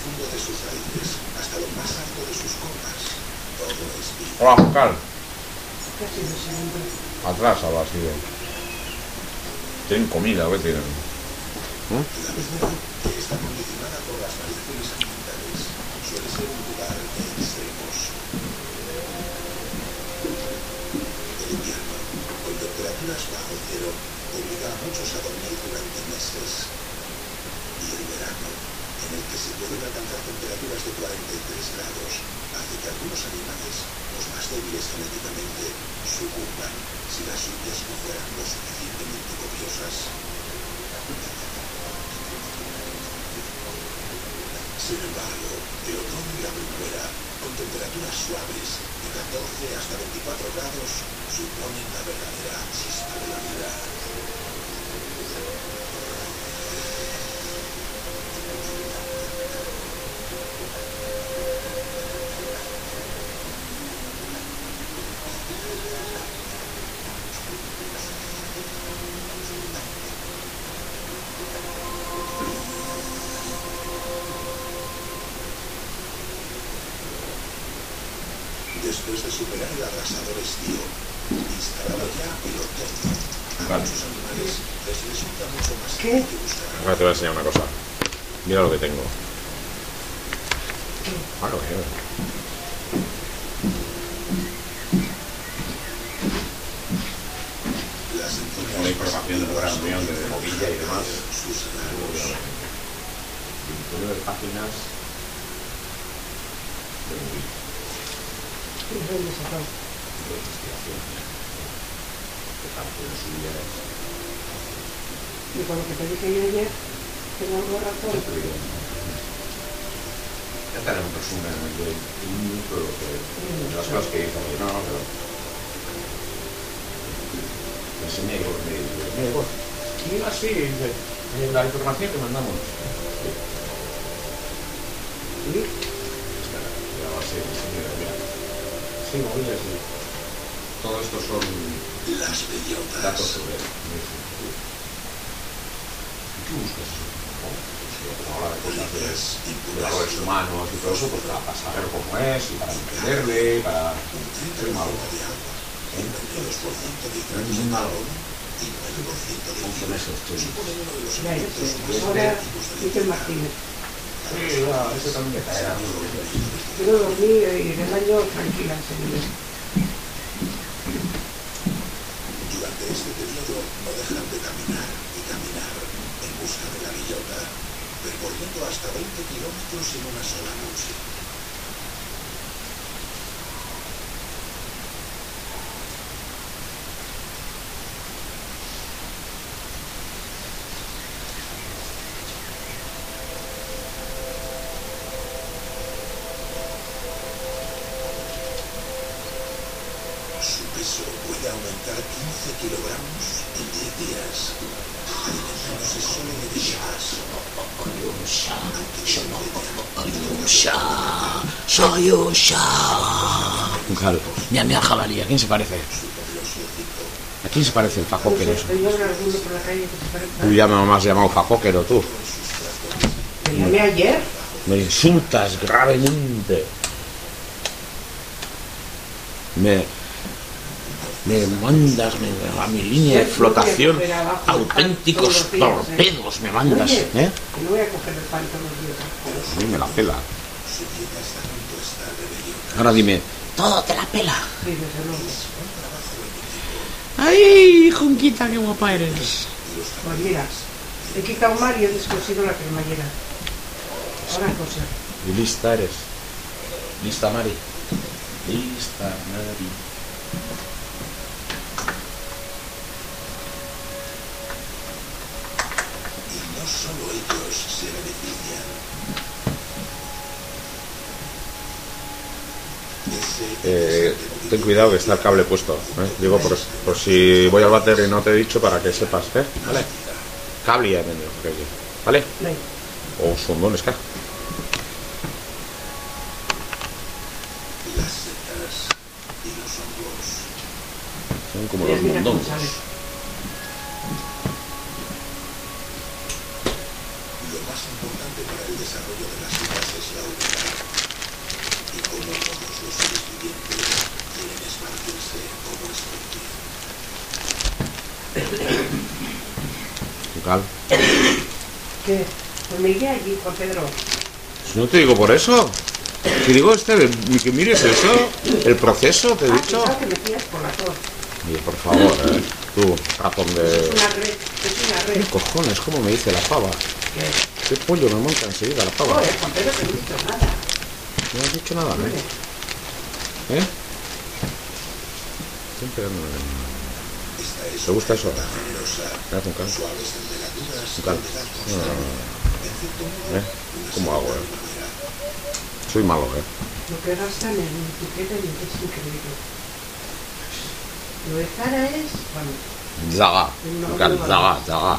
profundo de sus raíces hasta lo más alto de sus copas. Todo es vida. Hola, segundo. Atrás ahora sí. eh. Tienen comida, ¿qué tienen? La verdad que está condicionada por las variaciones ambientales. Suele ser un lugar de extremos. El invierno, con temperaturas bajo cero, obliga a muchos a dormir durante meses. Y el verano, en el que pueden alcanzar temperaturas de 43 grados, hace que algunos animales, los más débiles genéticamente, sucumban si las lluvias no fueran lo suficientemente copiosas. Sin embargo, el otoño y la primavera, con temperaturas suaves de 14 hasta 24 grados, suponen la verdadera chispa de la vida. ¿Qué? Ahora te voy a enseñar una cosa. Mira lo que tengo. Ah, lo que la información de la reunión de Movilla y demás. enanos. Nueve páginas de Movilla, de investigación. De canciones suyas. Y con lo que te dije yo ayer, tengo algo de razón. Ya te digo. Ya te haré un resumen de un minuto de lo que- de las cosas que hizo. No, no, pero. Me enseñé y me. Y así, eh, la información que mandamos. Sí, Espera, ya va a ser, señora, mira. Sí, Movilla, sí. Todo esto son Las bellotas. datos sobre él. Me dice, "Tú, ¿y qué buscas eso? No, de cosas de, humanos y todo eso, pues para, saber cómo es y para entenderle, para... Un Qué malo. 30% de agua, un 22% de hidratos Es de malo. carbono y 9% de 11 fibra. meses, tío. Supone uno de los ya alimentos ese. más Pues ahora Miquel Martínez. Ese también me caerá. No dormí y en el año tranquila enseguida. Durante este periodo no dejan de caminar y caminar en busca de la bellota, recorriendo hasta 20 kilómetros en una sola noche. Claro. Mira, mira el jabalí. ¿A quién se parece? ¿A quién se parece el fajóquero? Tú ya me has llamado fajóquero, tú. Te llamé ayer. Me insultas gravemente. Me, me mandas me- a mi línea de flotación auténticos torpedos me mandas, Oye, ¿eh? que no voy a coger el pan todos los días. A mí me la pela. Su dieta está compuesta de bellotas. Ahora dime, todo te la pela. ¡Ay, Junquita, qué guapa eres! Pues mira, he quitado mar y he descosido la cremallera. Ahora cosa. Y lista eres. Lista, Mari. Lista, Mari. Y no solo ellos se benefician. Eh, ten cuidado que está el cable puesto. ¿eh? Digo, por, por si voy al váter y no te he dicho para que sepas, ¿eh? Vale. Cable ya he tenido, creo que. ¿Vale? O ¿qué? setas y los hongos. Son como los mira cómo mondongos. sale. Lo más importante para el desarrollo de las setas sentirse como esculpido. ¿Qué tal? ¿Qué? Pues me iré allí, Juan Pedro. Si no te digo por eso. Te digo, este, que mires eso, el proceso, te he Ah, dicho. que me por la tos. Oye, por favor, ¿eh? Tú, ratón Es de... una red, es una ¿Qué red. cojones? ¿Cómo me dice la pava? ¿Qué? ¿Qué pollo me monta enseguida la pava? Joder, Juan Pedro, que no he dicho nada. No has dicho nada, ¿eh? ¿Eh? Siempre es ¿Te gusta eso? No, no, no. En cierto modo, ¿Eh? ¿Cómo hago, eh? Soy malo, ¿eh? Lo que gastan en etiqueta es increíble. Lo de Zara es, bueno, Zaga. No, Zaga, zaga.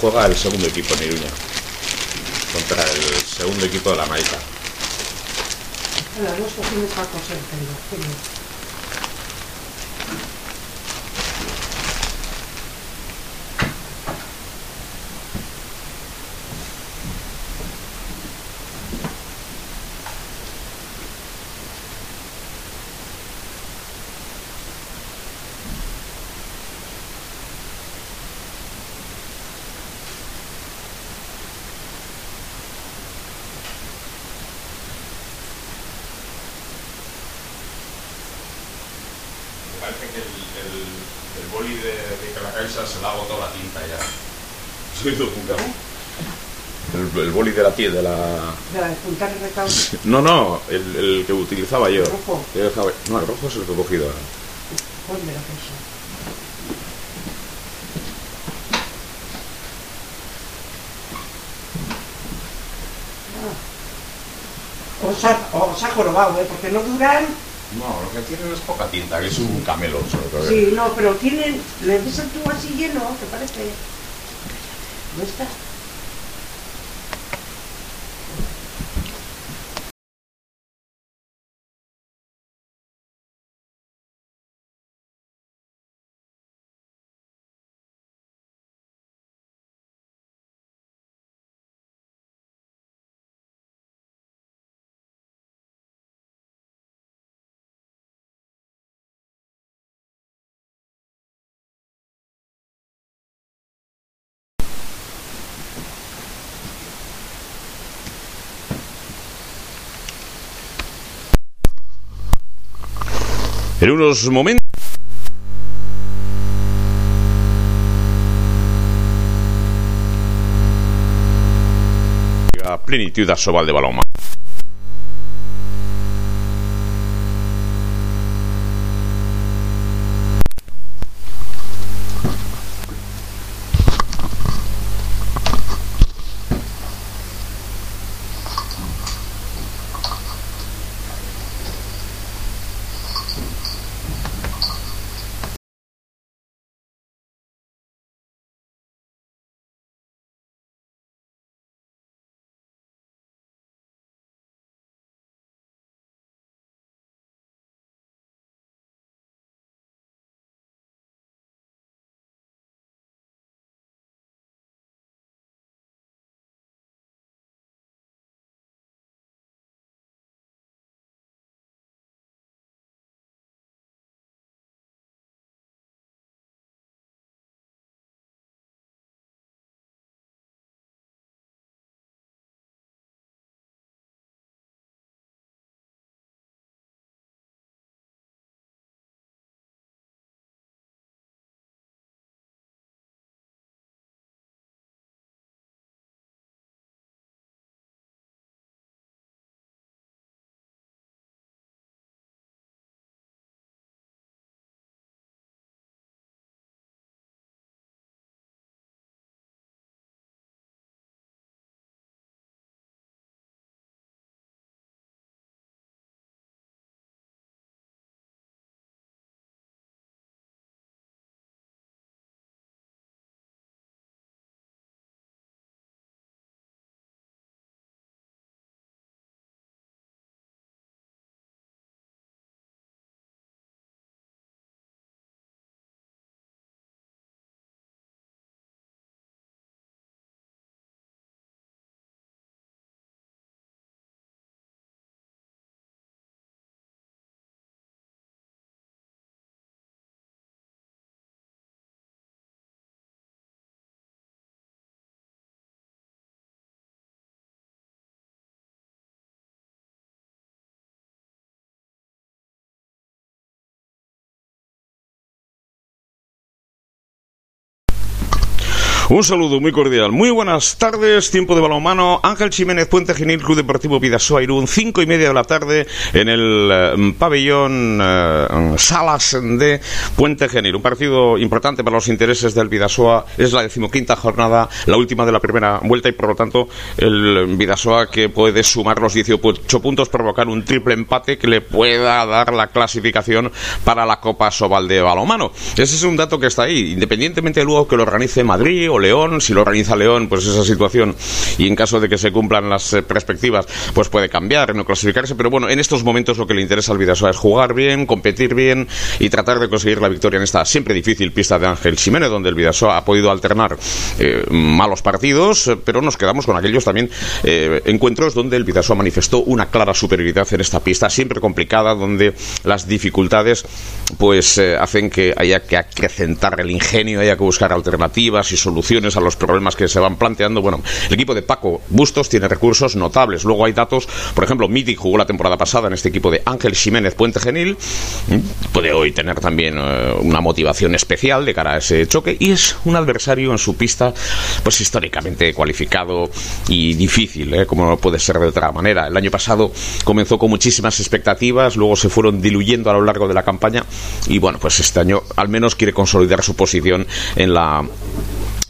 Juega el segundo equipo en Iruña. Contra el segundo equipo de la Maica. Las dos cojines para coser, tengo. tengo. Parece que el, el, el boli de, de la caixa se le ha agotado la tinta ya. Soy de puta. El, de la de la... De juntar el recaudo. No, no, el, el que utilizaba yo. ¿El rojo? Dejaba- No, el rojo es el que he cogido ahora. Pon de la caixa. Ah. Os ha, os ha jorobado, ¿eh? Porque no duran. No, lo que tienen es poca tinta, que es un camelo. sobre. Sí, no, pero tienen. ¿Le ves el tubo así lleno? ¿Te parece? ¿No está? En unos momentos. Plenitud a de Baloma. Un saludo muy cordial. Muy buenas tardes, tiempo de balonmano. Ángel Jiménez, Puente Genil, Club Deportivo Vidasoa Irún, cinco y media de la tarde en el eh, pabellón eh, Salas de Puente Genil. Un partido importante para los intereses del Vidasoa. Es la decimoquinta jornada, la última de la primera vuelta y por lo tanto el Vidasoa que puede sumar los 18 puntos, provocar un triple empate que le pueda dar la clasificación para la Copa Sobal de balonmano. Ese es un dato que está ahí, independientemente luego que lo organice Madrid o León, si lo organiza León, pues esa situación, y en caso de que se cumplan las eh, perspectivas, pues puede cambiar, no clasificarse, pero bueno, en estos momentos lo que le interesa al Vidasoa es jugar bien, competir bien y tratar de conseguir la victoria en esta siempre difícil pista de Ángel Jiménez, donde el Vidasoa ha podido alternar eh, malos partidos, eh, pero nos quedamos con aquellos también encuentros donde el Vidasoa manifestó una clara superioridad en esta pista, siempre complicada, donde las dificultades pues hacen que haya que acrecentar el ingenio, haya que buscar alternativas y soluciones a los problemas que se van planteando. Bueno, el equipo de Paco Bustos tiene recursos notables. Luego hay datos, por ejemplo, Miti jugó la temporada pasada en este equipo de Ángel Jiménez Puente Genil. Puede hoy tener también eh, una motivación especial de cara a ese choque y es un adversario en su pista, pues históricamente cualificado y difícil, ¿eh? como no puede ser de otra manera. El año pasado comenzó con muchísimas expectativas, luego se fueron diluyendo a lo largo de la campaña y bueno, pues este año al menos quiere consolidar su posición en la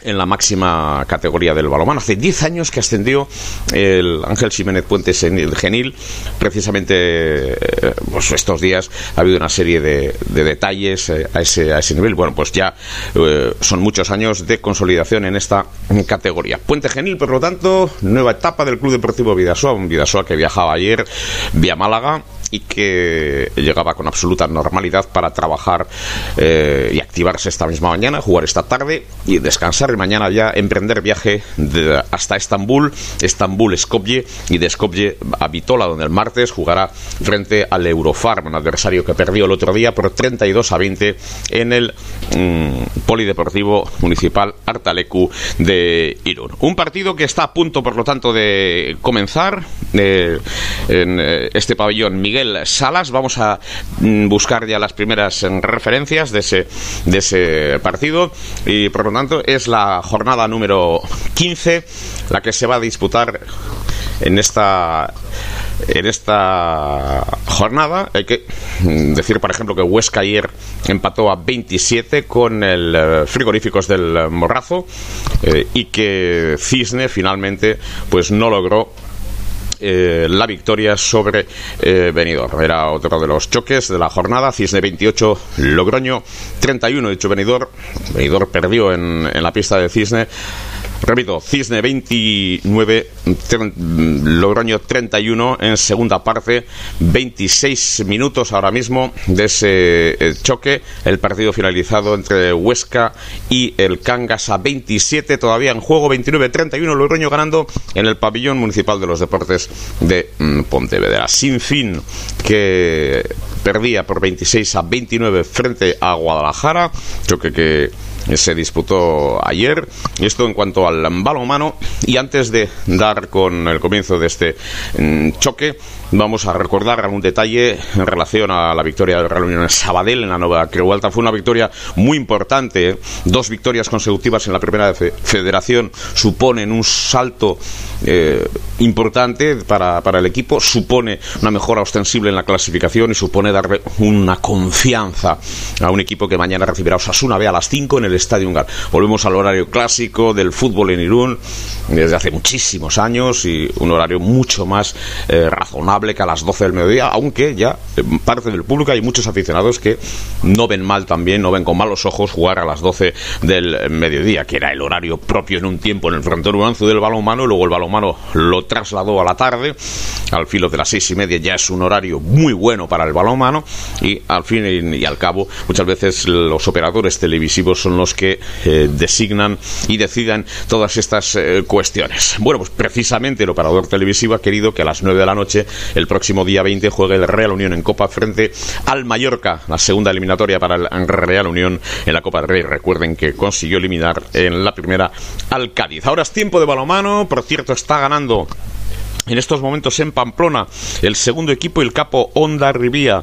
en la máxima categoría del balonmano. Hace 10 años que ascendió el Ángel Jiménez Puentes en el Genil. Precisamente eh, pues estos días ha habido una serie de, detalles eh, a, ese, a ese nivel. Bueno, pues ya eh, son muchos años de consolidación en esta categoría. Puente Genil, por lo tanto, nueva etapa del Club Deportivo Vidasoa, un Vidasoa que viajaba ayer vía Málaga y que llegaba con absoluta normalidad para trabajar y activarse esta misma mañana, jugar esta tarde y descansar y mañana ya emprender viaje hasta Estambul, Estambul, Skopje y de Skopje a Vitola, donde el martes jugará frente al Eurofarm, un adversario que perdió el otro día por 32 a 20 en el mm, Polideportivo Municipal Artalecu de Irún. Un partido que está a punto, por lo tanto, de comenzar eh, en eh, este pabellón Miguel Salas. Vamos a mm, buscar ya las primeras eh, referencias de ese, de ese partido y, por lo tanto, es la jornada número 15 la que se va a disputar en esta en esta jornada hay que mm, decir por ejemplo que Huesca ayer empató a 27 con el eh, frigoríficos del Morrazo eh, y que Cisne finalmente pues no logró eh, la victoria sobre eh, Benidorm. Era otro de los choques de la jornada. Cisne 28, Logroño 31. De hecho, Benidorm, Benidorm perdió en, en la pista de Cisne. Repito, Cisne 29, tren- Logroño 31 en segunda parte, 26 minutos ahora mismo de ese eh, choque, el partido finalizado entre Huesca y el Cangas a 27, todavía en juego 29-31, Logroño ganando en el pabellón municipal de los deportes de mm, Pontevedra. Sin fin que perdía por 26 a 29 frente a Guadalajara, choque que se disputó ayer. Esto en cuanto al balonmano. Y antes de dar con el comienzo de este mm, choque, vamos a recordar algún detalle en relación a la victoria del Real Unión en Sabadell en la Nueva Creu Alta. Fue una victoria muy importante. ¿eh? Dos victorias consecutivas en la primera fe- federación suponen un salto eh, importante para, para el equipo. Supone una mejora ostensible en la clasificación y supone darle una confianza a un equipo que mañana recibirá Osasuna B a las 5 en el Estadio Ungar. Volvemos al horario clásico del fútbol en Irún desde hace muchísimos años y un horario mucho más eh, razonable que a las 12 del mediodía, aunque ya eh, parte del público hay muchos aficionados que no ven mal también, no ven con malos ojos jugar a las 12 del mediodía, que era el horario propio en un tiempo en el frontón uranzo del balonmano, luego el balonmano lo trasladó a la tarde, al filo de las seis y media ya es un horario muy bueno para el balonmano y al fin y al cabo muchas veces los operadores televisivos son los que eh, designan y decidan todas estas eh, cuestiones. Bueno, pues precisamente el operador televisivo ha querido que a las 9 de la noche, el próximo día 20, juegue el Real Unión en Copa frente al Mallorca, la segunda eliminatoria para el Real Unión en la Copa del Rey. Recuerden que consiguió eliminar en la primera al Cádiz. Ahora es tiempo de balomano, por cierto, está ganando en estos momentos en Pamplona, el segundo equipo, el capo Onda Rivía,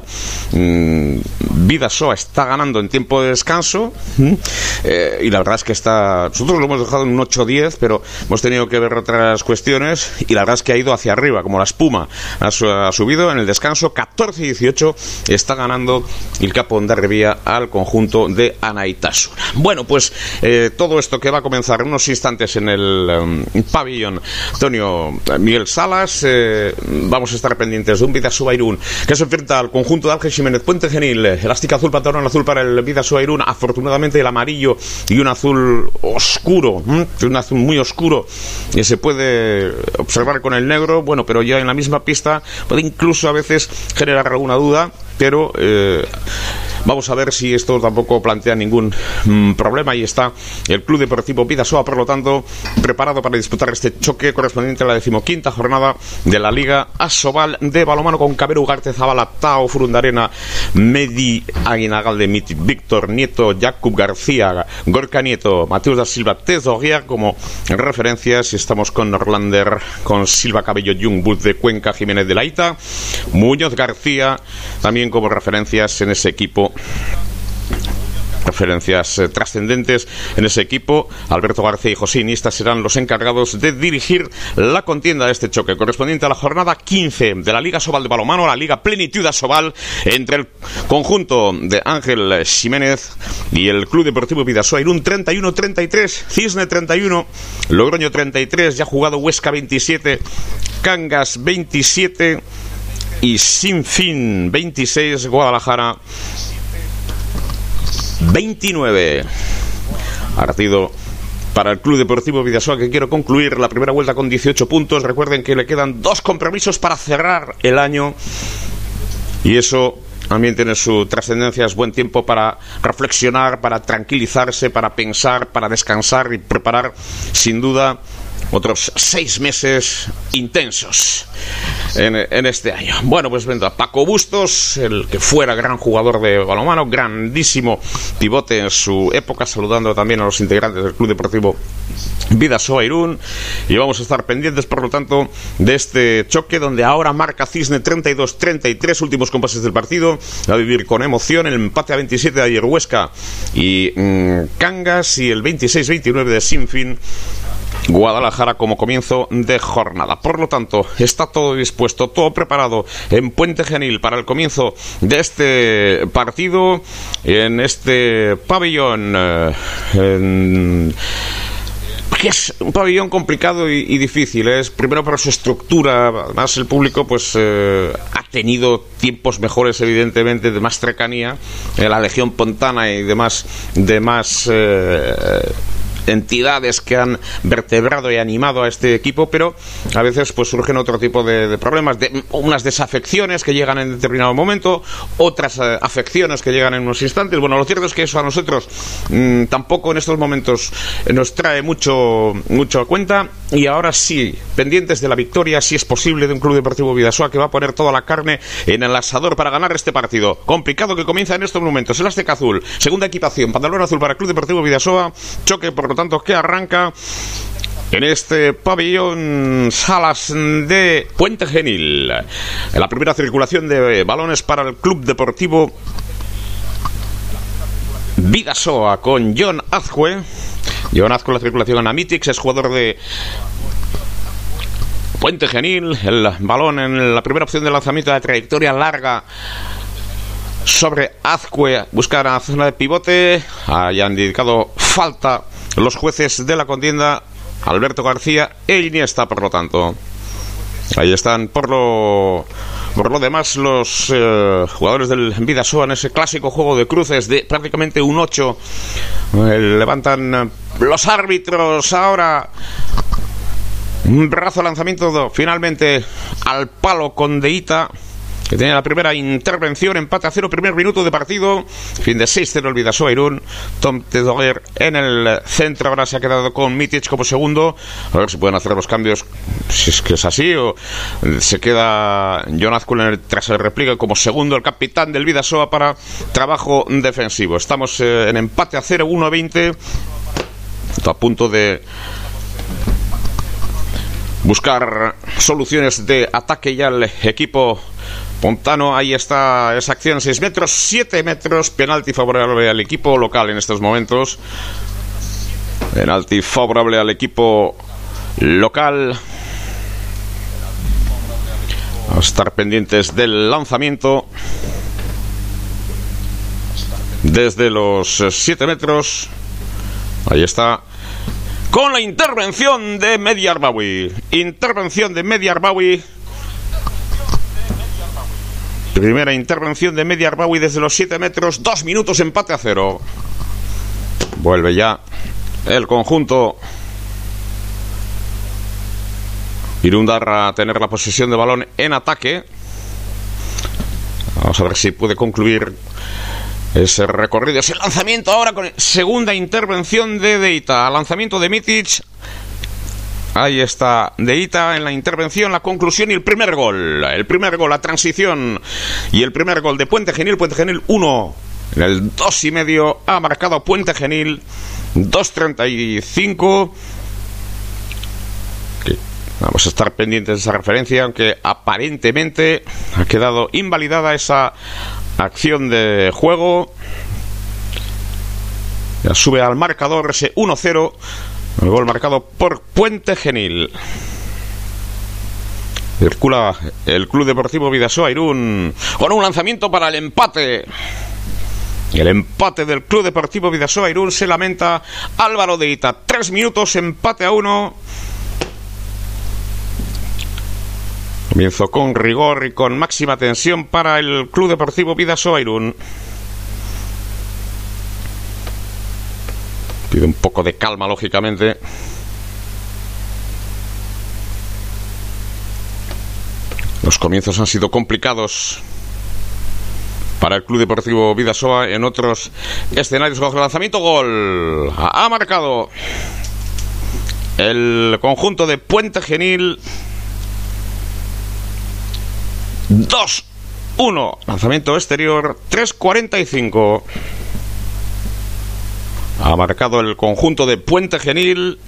mm, Vidasoa está ganando en tiempo de descanso. eh, y la verdad es que está. Nosotros lo hemos dejado en un 8-10, pero hemos tenido que ver otras cuestiones. Y la verdad es que ha ido hacia arriba, como la espuma. Ha, su- ha subido en el descanso 14-18. Está ganando el capo Onda Rivía al conjunto de Anaitasura. Bueno, pues eh, todo esto que va a comenzar en unos instantes en el em, pabellón Antonio eh, Miguel Eh, vamos a estar pendientes de un Vidasoa Irún que se enfrenta al conjunto de Ángel Jiménez Puente Genil. eh, Elástica azul, pantalón azul para el Vidasoa Irún. Afortunadamente el amarillo y un azul oscuro, ¿m? un azul muy oscuro que se puede observar con el negro. Bueno, pero ya en la misma pista puede incluso a veces generar alguna duda, pero eh, Vamos a ver si esto tampoco plantea ningún mm, problema. Ahí está el Club Deportivo Vidasoa, por lo tanto, preparado para disputar este choque correspondiente a la decimoquinta jornada de la Liga Asobal de balomano con Cabero Ugarte Zabala, Tao, Furundarena, Medi Aguinagalde, Víctor Nieto, Jakub García, Gorka Nieto, Mateus da Silva, Tezoguía como referencias. Estamos con Orlander, con Silva Cabello, Jungbut de Cuenca, Jiménez de Laita, Muñoz García, también como referencias en ese equipo referencias eh, trascendentes en ese equipo. Alberto García y José Iniesta serán los encargados de dirigir la contienda de este choque, correspondiente a la jornada 15 de la Liga Sobal de Balomano, la Liga Plenitud Sobal, entre el conjunto de Ángel Jiménez y el Club Deportivo Vidasoa Irún 31-33, Cisne 31, Logroño 33, ya jugado Huesca 27, Cangas 27 y Sin Fin 26, Guadalajara 29. Partido para el Club Deportivo Vidasoa que quiero concluir la primera vuelta con 18 puntos. Recuerden que le quedan dos compromisos para cerrar el año y eso también tiene su trascendencia, es buen tiempo para reflexionar, para tranquilizarse, para pensar, para descansar y preparar, sin duda, otros seis meses intensos en, en, este año. Bueno, pues venga, Paco Bustos, el que fuera gran jugador de balonmano, grandísimo pivote en su época, saludando también a los integrantes del Club Deportivo Vidasoa Irún y vamos a estar pendientes por lo tanto de este choque donde ahora marca Cisne 32-33 últimos compases del partido a vivir con emoción el empate a 27 de ayer Huesca y mmm, Cangas y el 26-29 de Sinfín Guadalajara como comienzo de jornada. Por lo tanto, está todo dispuesto, todo preparado en Puente Genil para el comienzo de este partido en este pabellón. Eh, que es un pabellón complicado y, difícil. Es primero por su estructura, además el público pues eh, ha tenido tiempos mejores evidentemente de más cercanía, eh, la Legión Pontana y demás, demás eh, entidades que han vertebrado y animado a este equipo, pero a veces pues surgen otro tipo de, problemas, de, unas desafecciones que llegan en determinado momento, otras eh, afecciones que llegan en unos instantes. Bueno, lo cierto es que eso a nosotros mmm, tampoco en estos momentos nos trae mucho, mucho a cuenta y ahora sí, pendientes de la victoria, si es posible, de un Club Deportivo Vidasoa que va a poner toda la carne en el asador para ganar este partido. Complicado que comienza en estos momentos. El Azteca Azul, segunda equipación, pantalón azul para el Club Deportivo Vidasoa, choque por tanto que arranca en este pabellón Salas de Puente Genil. En la primera circulación de balones para el Club Deportivo Vidasoa con John Azcue. John Azcue la circulación a Mitix, es jugador de Puente Genil. El balón en la primera opción de lanzamiento de trayectoria larga sobre Azcue. Buscar a zona de pivote. Hayan dedicado falta los jueces de la contienda Alberto García e Iniesta, por lo tanto. Ahí están por lo por lo demás los eh, jugadores del Vidasoa en ese clásico juego de cruces de prácticamente un 8 eh, levantan los árbitros ahora. Un brazo lanzamiento finalmente al palo con Deita que tiene la primera intervención, empate a cero, primer minuto de partido, fin de 6-0 el Vidasoa Irún, Tom Tedoguer en el centro, ahora se ha quedado con Mitic como segundo, a ver si pueden hacer los cambios, si es que es así, o se queda John el, tras el repliega como segundo el capitán del Vidasoa para trabajo defensivo. Estamos eh, en empate a 0, 1-20, a punto de buscar soluciones de ataque ya al equipo Pontano, ahí está esa acción, 6 metros, 7 metros, penalti favorable al equipo local en estos momentos. Penalti favorable al equipo local. A estar pendientes del lanzamiento. Desde los 7 metros. Ahí está. Con la intervención de Media Arbawi. Intervención de Media Arbawi. Primera intervención de Media Arbawi desde los 7 metros, 2 minutos, empate a cero. Vuelve ya el conjunto. Irundarra a tener la posesión de balón en ataque. Vamos a ver si puede concluir ese recorrido, ese lanzamiento ahora con segunda intervención de Deita. Lanzamiento de Mitic Ahí está Deita en la intervención, la conclusión y el primer gol. El primer gol, la transición y el primer gol de Puente Genil. Puente Genil 1. En el 2 y medio ha marcado Puente Genil 2.35. Vamos a estar pendientes de esa referencia, aunque aparentemente ha quedado invalidada esa acción de juego. Ya sube al marcador ese 1-0. El gol marcado por Puente Genil. Circula el Club Deportivo Vidasoa Irún con un lanzamiento para el empate. Y el empate del Club Deportivo Vidasoa Irún se lamenta Álvaro de Ita. Tres minutos, empate a uno. Comienzo con rigor y con máxima tensión para el Club Deportivo Vidasoa Irún. Un poco de calma, lógicamente. Los comienzos han sido complicados para el Club Deportivo Vidasoa en otros escenarios el lanzamiento gol. Ha marcado el conjunto de Puente Genil 2-1. Lanzamiento exterior 3-45. Ha marcado el conjunto de Puente Genil.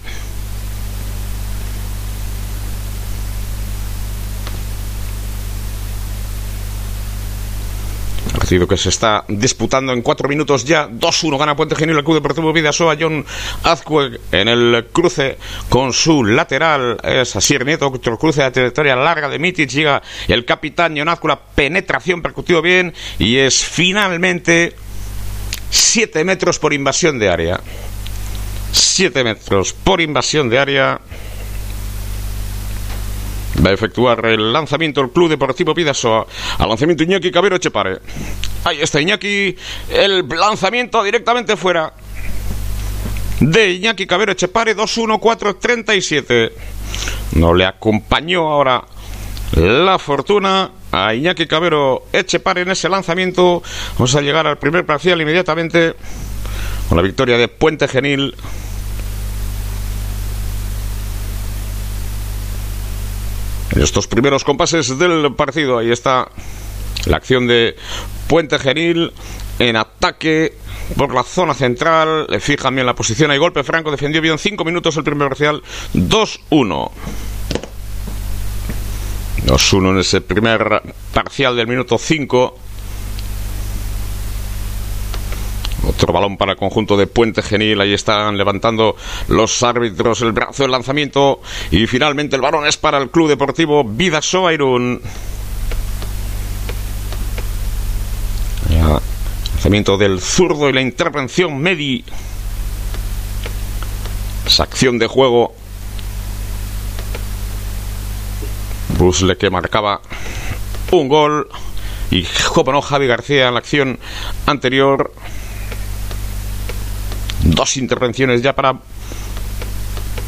Partido que se está disputando en cuatro minutos ya. 2-1 gana Puente Genil el Club Deportivo Vidasoa. John Azcue en el cruce con su lateral. Es Asier Nieto. Otro cruce de trayectoria larga de Mitic. Llega el capitán John Azcue. La penetración percutió bien. Y es finalmente 7 metros por invasión de área. 7 metros por invasión de área. Va a efectuar el lanzamiento el Club Deportivo Pidasoa. Al lanzamiento Iñaki Cabero Chepare. Ahí está Iñaki. El lanzamiento directamente fuera. De Iñaki Cabero Chepare 2-1-4-37. No le acompañó ahora la fortuna a Iñaki Cabero Echepare en ese lanzamiento. Vamos a llegar al primer parcial inmediatamente con la victoria de Puente Genil. En estos primeros compases del partido, ahí está la acción de Puente Genil en ataque por la zona central. Le fijan bien la posición. Hay golpe franco. Defendió bien 5 minutos el primer parcial. 2-1. 2-1 en ese primer parcial del minuto 5. Otro balón para el conjunto de Puente Genil. Ahí están levantando los árbitros el brazo del lanzamiento. Y finalmente el balón es para el Club Deportivo Vidasoa Irún. Lanzamiento del zurdo y la intervención Medi. Esa acción de juego Busle que marcaba un gol y no Javi García en la acción anterior. Dos intervenciones ya para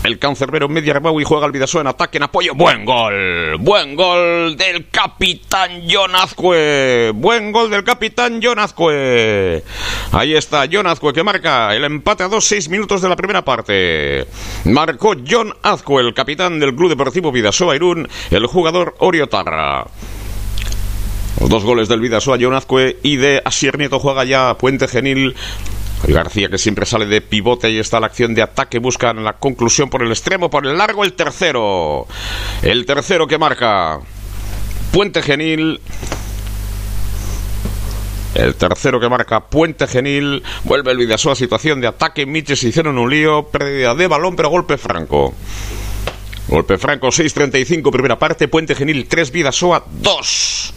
el cancerbero media y juega el Vidasoa en ataque, en apoyo. Buen gol. Buen gol del capitán John Azcue. Buen gol del capitán John Azcue. Ahí está John Azcue que marca el empate a dos, seis minutos de la primera parte. Marcó John Azcue, el capitán del Club Deportivo Vidasoa Irún, el jugador Oriotarra. Los dos goles del Vidasoa, John Azcue y de Asier Nieto juega ya Puente Genil García que siempre sale de pivote y está la acción de ataque, buscan la conclusión por el extremo, por el largo, el tercero. El tercero que marca Puente Genil. El tercero que marca Puente Genil. Vuelve el Vidasoa, situación de ataque. Miches hicieron un lío, pérdida de balón, pero golpe franco. Golpe franco, 6.35, primera parte. Puente Genil, 3, Vidasoa, 2.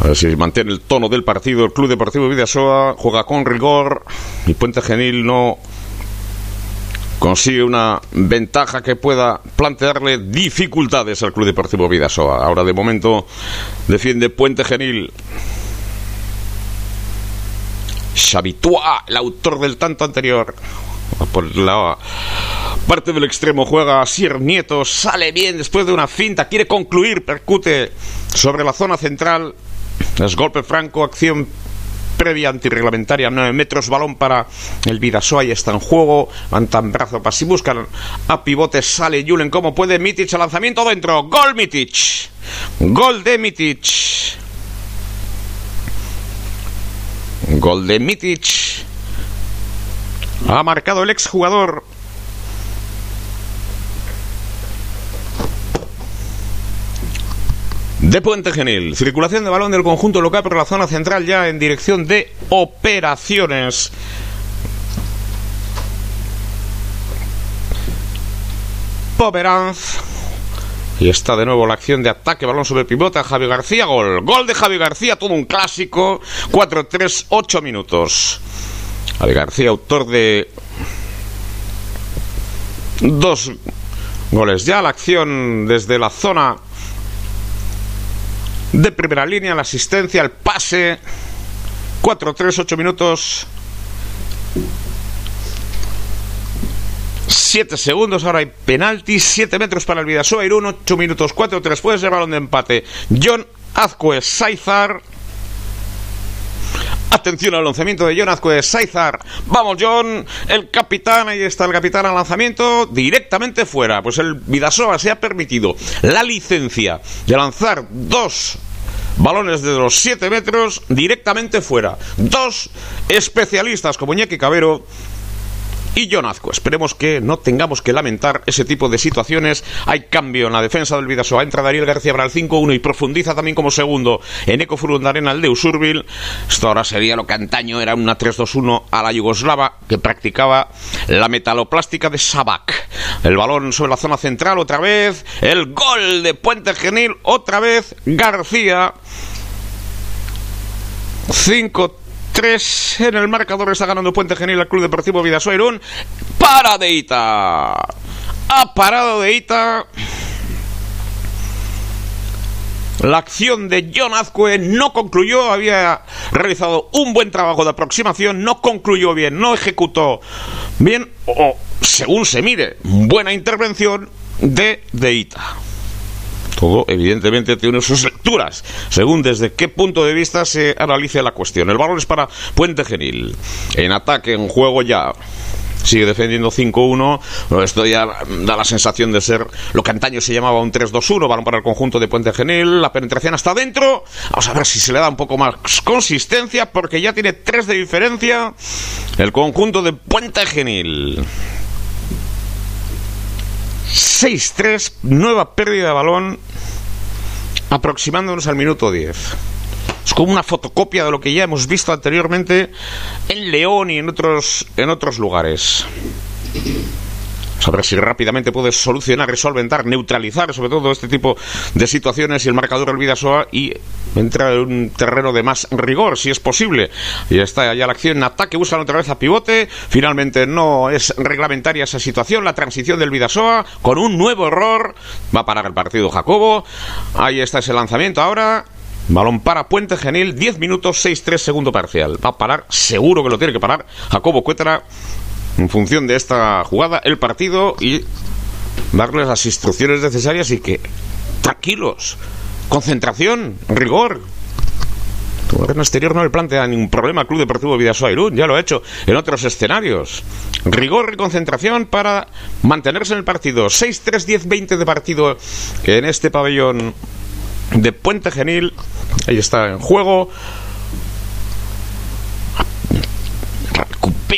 A ver si mantiene el tono del partido. El Club Deportivo Vidasoa juega con rigor y Puente Genil no consigue una ventaja que pueda plantearle dificultades al Club Deportivo Vidasoa. Ahora de momento defiende Puente Genil. Xavitua, el autor del tanto anterior. Por la parte del extremo juega Sier Nieto, sale bien después de una finta, quiere concluir, percute sobre la zona central es golpe franco, acción previa antirreglamentaria, 9 metros, balón para el Vidasoa, y está en juego, levantan brazo para si buscan a pivote, sale Julen como puede, Mitic al lanzamiento dentro, gol Mitic, gol de Mitic, gol de Mitic, ha marcado el exjugador de Puente Genil. Circulación de balón del conjunto local por la zona central ya en dirección de operaciones. Pomeranz. Y está de nuevo la acción de ataque, balón sobre pivota, Javi García, gol. Gol de Javi García, todo un clásico. 4-3, 8 minutos. Javi García, autor de dos goles ya. La acción desde la zona de primera línea, la asistencia, el pase. 4-3, 8 minutos. 7 segundos, ahora hay penalti, 7 metros para el Vidasoa, Irún, 8 minutos, 4-3, puede ser balón de empate. John Azcue Saizar. Atención al lanzamiento de John Azcue Saizar. Vamos, John, el capitán, ahí está el capitán al lanzamiento, directamente fuera. Pues el Vidasoa se ha permitido la licencia de lanzar dos balones de los 7 metros directamente fuera. Dos especialistas como Iñaki Cabero y John Azco. Esperemos que no tengamos que lamentar ese tipo de situaciones. Hay cambio en la defensa del Vidasoa. Entra Daniel García para el 5-1 y profundiza también como segundo en Eco el de Usurbil. Esto ahora sería lo que antaño era una 3-2-1 a la yugoslava que practicaba la metaloplástica de Sabac. El balón sobre la zona central otra vez. El gol de Puente Genil otra vez. García. 5 3 en el marcador está ganando Puente Genil al Club Deportivo Vidasoa Irún. Para de Ita. Ha parado de Ita. La acción de John Azcue no concluyó, había realizado un buen trabajo de aproximación, no concluyó bien, no ejecutó bien, o según se mire, buena intervención de Deita. Todo, evidentemente, tiene sus lecturas, según desde qué punto de vista se analice la cuestión. El balón es para Puente Genil. En ataque, en juego ya sigue defendiendo 5-1. Esto ya da la sensación de ser lo que antaño se llamaba un 3-2-1. Balón para el conjunto de Puente Genil. La penetración hasta adentro. Vamos a ver si se le da un poco más consistencia, porque ya tiene 3 de diferencia el conjunto de Puente Genil. 6-3, nueva pérdida de balón, aproximándonos al minuto 10. Es como una fotocopia de lo que ya hemos visto anteriormente en León y en otros, en otros lugares. A ver si rápidamente puedes solucionar, resolventar, neutralizar sobre todo este tipo de situaciones y el marcador del Vidasoa y entra en un terreno de más rigor, si es posible. Y está ya la acción ataque, buscan otra vez a pivote. Finalmente no es reglamentaria esa situación. La transición del Vidasoa con un nuevo error. Va a parar el partido Jacobo. Ahí está ese lanzamiento ahora. Balón para Puente Genil, 10 minutos, 6-3 segundo parcial. Va a parar, seguro que lo tiene que parar. Jacobo Cuétara en función de esta jugada el partido y darles las instrucciones necesarias y que tranquilos, concentración, rigor. El exterior no le plantea ningún problema al Club Deportivo Vidasoa Irún, ya lo ha hecho en otros escenarios. Rigor y concentración para mantenerse en el partido. 6-3-10-20 de partido en este pabellón de Puente Genil. Ahí está en juego.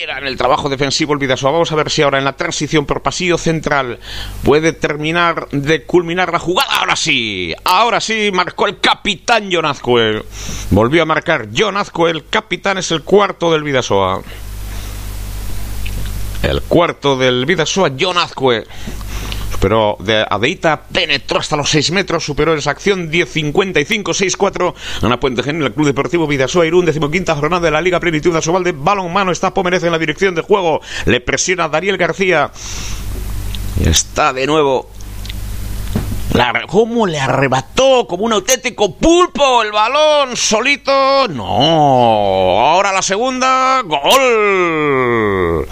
En el trabajo defensivo el Vidasoa. Vamos a ver si ahora en la transición por pasillo central puede terminar de culminar la jugada. Ahora sí, ahora sí, marcó el capitán John Azcue. Volvió a marcar John Azcue, el capitán es el cuarto del Vidasoa. El cuarto del Vidasoa, John Azcue pero de Adeita penetró hasta los 6 metros, superó esa acción 10-55, 6-4. Ana Puente Genil, el Club Deportivo Vidasoa Irún, decimoquinta jornada de la Liga Plenitud de balón mano. Está Pomerez en la dirección de juego, le presiona Daniel García. Y está de nuevo ¿Cómo le arrebató como un auténtico pulpo el balón solito? No. Ahora la segunda. Gol.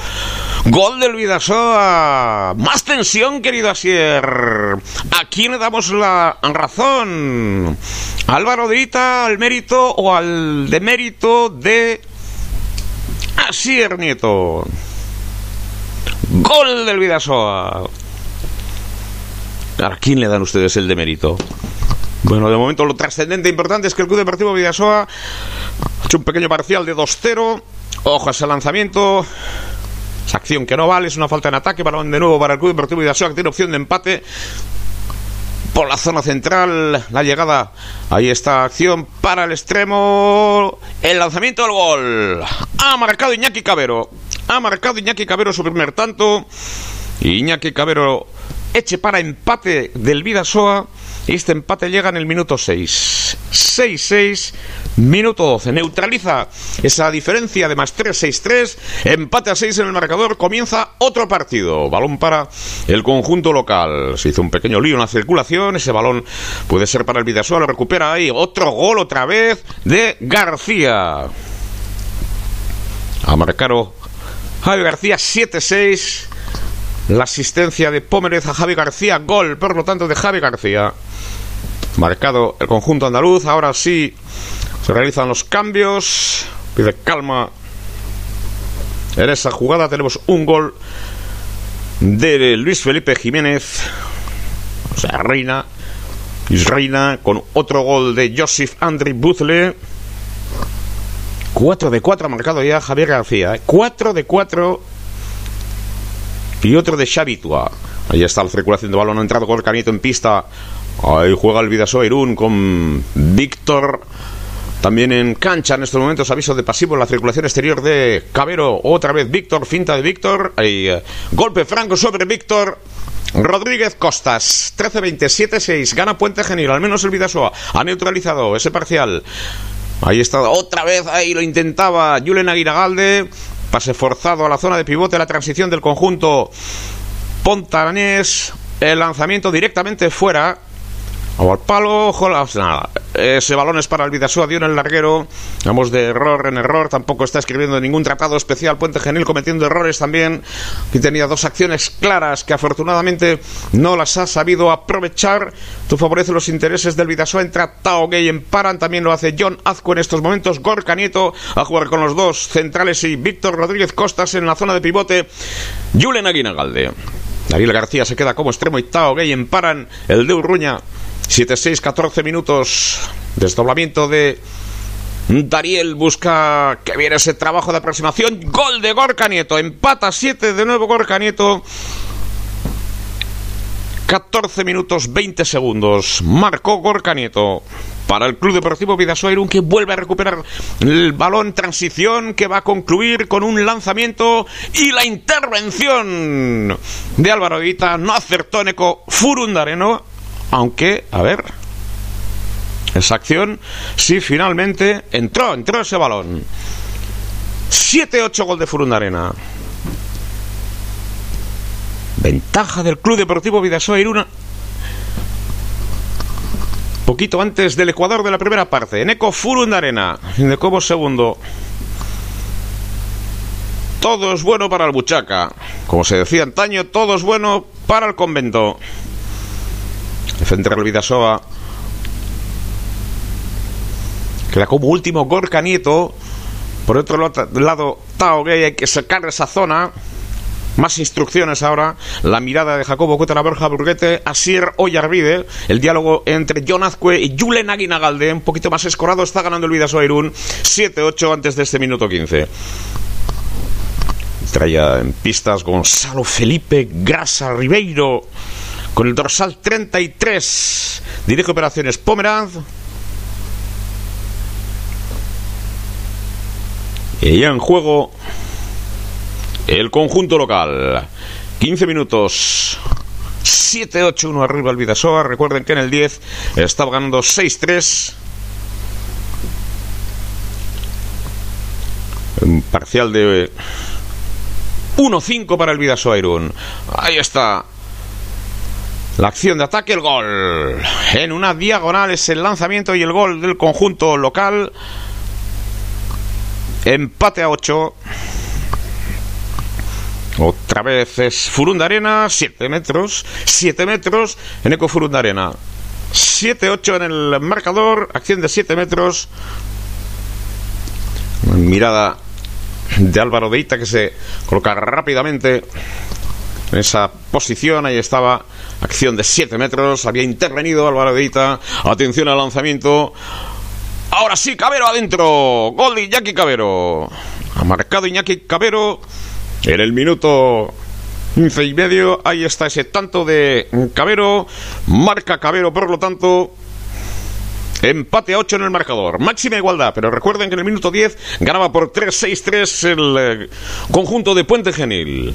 Gol del Vidasoa. Más tensión, querido Asier. ¿A quién le damos la razón? ¿Álvaro de Ita al mérito o al demérito de Asier Nieto? Gol del Vidasoa. ¿A quién le dan ustedes el demérito? Bueno, de momento lo trascendente e importante es que el Club Deportivo Vidasoa ha hecho un pequeño parcial de 2-0. Ojo a ese lanzamiento. Esa acción que no vale, es una falta en ataque. Balón de nuevo para el Club Deportivo Vidasoa que tiene opción de empate por la zona central. La llegada, ahí está acción para el extremo. El lanzamiento del gol. Ha marcado Iñaki Cabero. Ha marcado Iñaki Cabero su primer tanto. Iñaki Cabero eche para empate del Vidasoa. Y este empate llega en el minuto 6. 6-6, minuto 12. Neutraliza esa diferencia de más 3-6-3. Empate a 6 en el marcador. Comienza otro partido. Balón para el conjunto local. Se hizo un pequeño lío en la circulación. Ese balón puede ser para el Vidasoa. Lo recupera ahí. Otro gol otra vez de García. A marcaro Javi García 7-6. La asistencia de Pómerez a Javi García, gol, por lo tanto, de Javi García. Marcado el conjunto andaluz. Ahora sí se realizan los cambios. Pide calma. En esa jugada tenemos un gol de Luis Felipe Jiménez. O sea, Reina. Luis Reina con otro gol de Joseph Andri Buzle. 4 de 4 ha marcado ya Javier García. 4 de 4. Y otro de Xavitua. Ahí está la circulación de balón. Ha entrado Gorcanito en pista. Ahí juega el Vidasoa Irún con Víctor. También en cancha en estos momentos aviso de pasivo en la circulación exterior de Cabero. Otra vez Víctor, finta de Víctor. Ahí, eh, golpe franco sobre Víctor. Rodríguez Costas, 13-27-6. Gana Puente Genil, al menos el Vidasoa. Ha neutralizado ese parcial. Ahí está, otra vez, ahí lo intentaba Julen Aguiragalde. Pase forzado a la zona de pivote, la transición del conjunto Pontanés. El lanzamiento directamente fuera. O al palo, Jolas, nada. Ese balón es para el Vidasoa, dio en el larguero. Vamos de error en error. Tampoco está escribiendo ningún tratado especial. Puente Genil cometiendo errores también. Y tenía dos acciones claras que afortunadamente no las ha sabido aprovechar. Tú favorece los intereses del Vidasoa. Entra Tao Gay en Paran. También lo hace John Azco en estos momentos. Gorka Nieto a jugar con los dos centrales y Víctor Rodríguez Costas en la zona de pivote. Julen Aguinagalde. David García se queda como extremo y Tao Gay en Paran. El de Urruña 7-6, 14 minutos. Desdoblamiento de Dariel busca que viene ese trabajo de aproximación. Gol de Gorka Nieto. Empata 7 de nuevo Gorka Nieto. 14 minutos 20 segundos. Marcó Gorka Nieto para el Club Deportivo Vidasoa Irún que vuelve a recuperar el balón transición que va a concluir con un lanzamiento y la intervención de Álvaro Guita no acertó Neco Furundareno aunque, a ver, esa acción sí finalmente entró, entró ese balón. 7-8 gol de Furundarena. Ventaja del Club Deportivo Vidasoa Iruna. Poquito antes del Ecuador de la primera parte. Eco Furundarena. De como segundo. Todo es bueno para el Buchaca. Como se decía antaño, todo es bueno para el convento. El Vidasoa. Queda como último Gorka Nieto. Por otro lado, Tao Gay, hay que sacar esa zona. Más instrucciones ahora. La mirada de Jacobo Cueta, Borja Burguete, Asier Oyarvide. El diálogo entre John Azcue y Julen Aguinagalde. Un poquito más escorado. Está ganando el Vidasoa Irún. 7-8 antes de este minuto 15. Traía en pistas Gonzalo Felipe Grasa Ribeiro con el dorsal 33. Dirige operaciones Pomeranz. Y ya en juego el conjunto local. 15 minutos. 7-8-1 arriba el Vidasoa. Recuerden que en el 10 estaba ganando 6-3. Un parcial de 1-5 para el Vidasoa Irún. Ahí está. La acción de ataque, el gol. En una diagonal es el lanzamiento y el gol del conjunto local. Empate a 8. Otra vez es Furundarena, 7 metros. 7 metros en Eco Furundarena. 7-8 en el marcador. Acción de 7 metros. Mirada de Álvaro Deita que se coloca rápidamente en esa posición. Ahí estaba, acción de 7 metros. Había intervenido Álvaro Deita. Atención al lanzamiento. Ahora sí, Cabero adentro. Gol de Iñaki Cabero. Ha marcado Iñaki Cabero en el minuto 15 y medio. Ahí está ese tanto de Cabero. Marca Cabero, por lo tanto. Empate a 8 en el marcador. Máxima igualdad. Pero recuerden que en el minuto 10 ganaba por 3-6-3 el eh, conjunto de Puente Genil.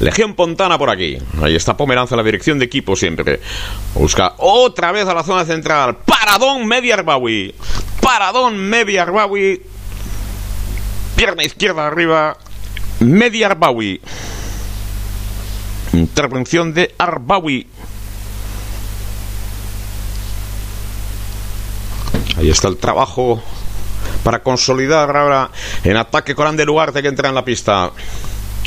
Legión Pontana por aquí. Ahí está Pomeranza la dirección de equipo siempre. Busca otra vez a la zona central. Paradón Media Arbawi. Paradón Media Arbawi. Pierna izquierda arriba. Media Arbawi. Intervención de Arbawi. Ahí está el trabajo para consolidar ahora en ataque Ander Ugarte que entra en la pista.